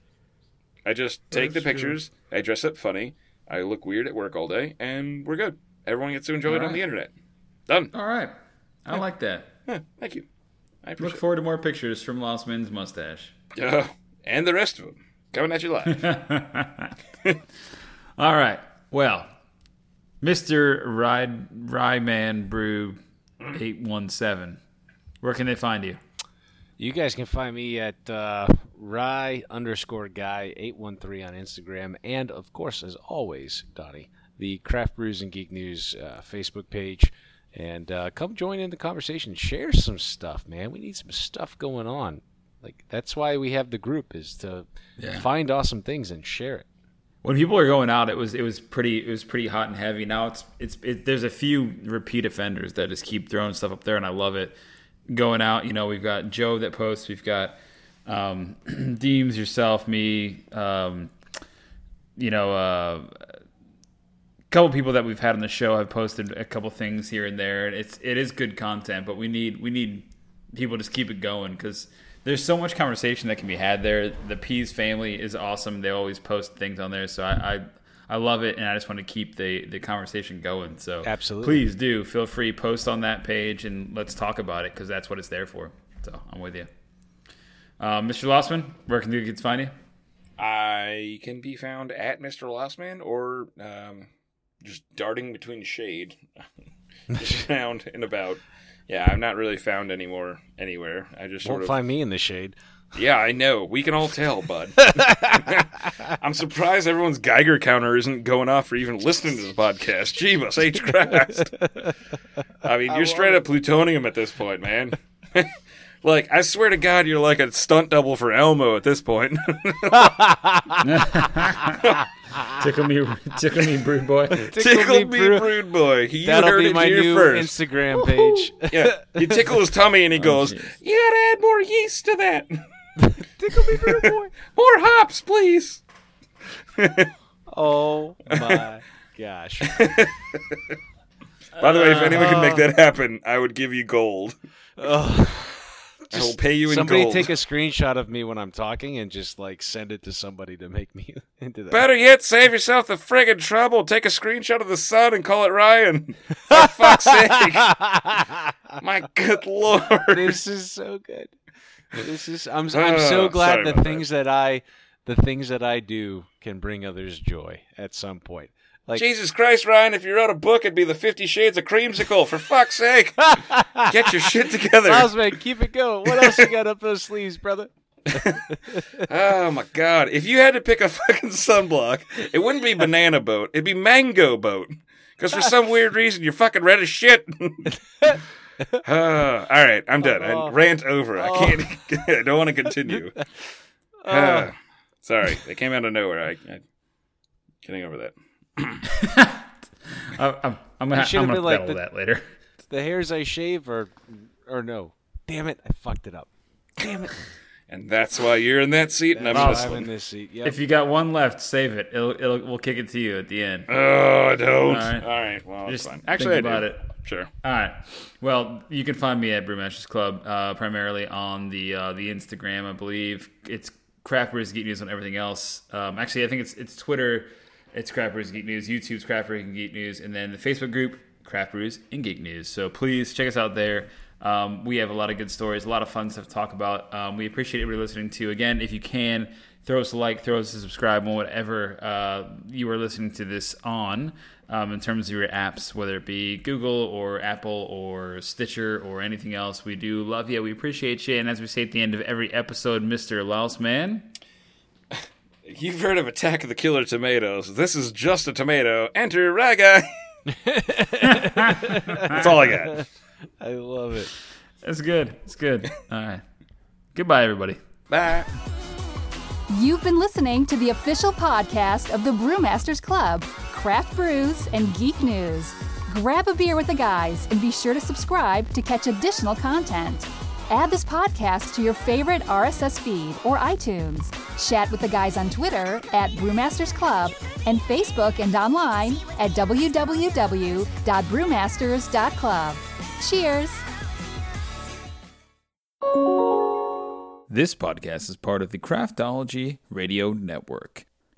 I just take That's the true. pictures. I dress up funny. I look weird at work all day, and we're good. Everyone gets to enjoy it on the internet. Done. All right, I like that. Huh, thank you. I Look appreciate forward to more pictures from Lost Man's mustache. it. Uh, and the rest of them coming at you live. *laughs* All right. Well, Mister Ride Ryman Brew eight one seven. Where can they find you? You guys can find me at uh, Rye underscore guy eight one three on Instagram, and of course, as always, Donnie, the Craft Brews and Geek News uh, Facebook page, and uh, come join in the conversation. Share some stuff, man. We need some stuff going on. Like that's why we have the group is to Yeah. find awesome things and share it. When people are going out, it was it was pretty it was pretty hot and heavy. Now it's it's it, there's a few repeat offenders that just keep throwing stuff up there, and I love it. Going out, you know, we've got Joe that posts, we've got um, *clears throat* Deems, yourself, me, um, you know, uh, couple people that we've had on the show have posted a couple things here and there, and it's it is good content, but we need we need people to just keep it going because there's so much conversation that can be had there. The Pease family is awesome. They always post things on there, so I. I I love it, and I just want to keep the, the conversation going. So, Absolutely. please do feel free post on that page, and let's talk about it because that's what it's there for. So, I'm with you, uh, Mr. Lossman. Where can the kids find you? I can be found at Mr. Lossman or um, just darting between shade. *laughs* just found and about. Yeah, I'm not really found anymore anywhere. I just Won't of. find me in the shade. Yeah, I know. We can all tell, bud. *laughs* I'm surprised everyone's Geiger counter isn't going off for even listening to this podcast. Jeebus H. Christ. *laughs* I mean, you're straight up plutonium at this point, man. like, I swear to God, you're like a stunt double for Elmo at this point. *laughs* Tickle me, tickle me, brood boy. Tickle me, Brew- brood boy. You That'll heard be it my here new first. Instagram page. *laughs* Yeah, you tickle his tummy and he *laughs* oh, goes, jeez. "You gotta add more yeast to that. Tickle me, brood boy. more hops, please." Oh my gosh. By the way, if anyone can make uh, that happen, I would give you gold. Ugh. I will pay you in Somebody gold. take a screenshot of me when I'm talking and just like send it to somebody to make me *laughs* into that. Better yet, save yourself the friggin' trouble. Take a screenshot of the sun and call it Ryan. *laughs* For fuck's sake. *laughs* My good lord. this is so good. This is I'm I'm Oh, so glad the things that. I the things that I do can bring others joy at some point. Like Jesus Christ, Ryan, if you wrote a book, it'd be the Fifty Shades of Creamsicle. For fuck's sake. *laughs* Get your shit together. Osman, keep it going. What else you got up those sleeves, brother? *laughs* Oh my god. If you had to pick a fucking sunblock, it wouldn't be banana boat. It'd be mango boat. Because for some weird reason, you're fucking red as shit. *laughs* Uh, all right, I'm done. I Oh. rant over. I can't. I don't want to continue. Uh, sorry, they came out of nowhere. I, I getting over that. *coughs* I, I'm, I'm gonna, You I'm gonna been like battle the- that later. *laughs* The hairs I shave are or no. Damn it, I fucked it up. Damn it. And that's why you're in that seat, and I'm in I'm this in this seat. Yep. If you got one left, save it. It'll, it'll, we'll kick it to you at the end. Oh, I don't. All right. All right. Well, that's Just fine. think Actually, I about do. it. Sure. All right. Well, you can find me at Brewmasters Club, uh, primarily on the uh, the Instagram. I believe it's Craft Brews Geek News on everything else. Um, actually, I think it's it's Twitter. It's Craft Brews Geek News. YouTube's Craft Brews and Geek News, and then the Facebook group Craft Brews and Geek News. So please check us out there. Um, we have a lot of good stories, a lot of fun stuff to talk about. Um, we appreciate everybody listening to. Again, if you can, throw us a like, throw us a subscribe on whatever uh, you are listening to this on um, in terms of your apps, whether it be Google or Apple or Stitcher or anything else. We do love you. We appreciate you. And as we say at the end of every episode, Mr. Louse Man, You've heard of Attack of the Killer Tomatoes. This is just a tomato. Enter Raga. That's all I got. I love it. that's good. It's good. All right. Goodbye, everybody. Bye. You've been listening to the official podcast of the Brewmasters Club, Craft Brews and Geek News. Grab a beer with the guys and be sure to subscribe to catch additional content. Add this podcast to your favorite RSS feed or iTunes. Chat with the guys on Twitter at Brewmasters Club and Facebook and online at www.brewmasters.club. Cheers! This podcast is part of the Craftology Radio Network.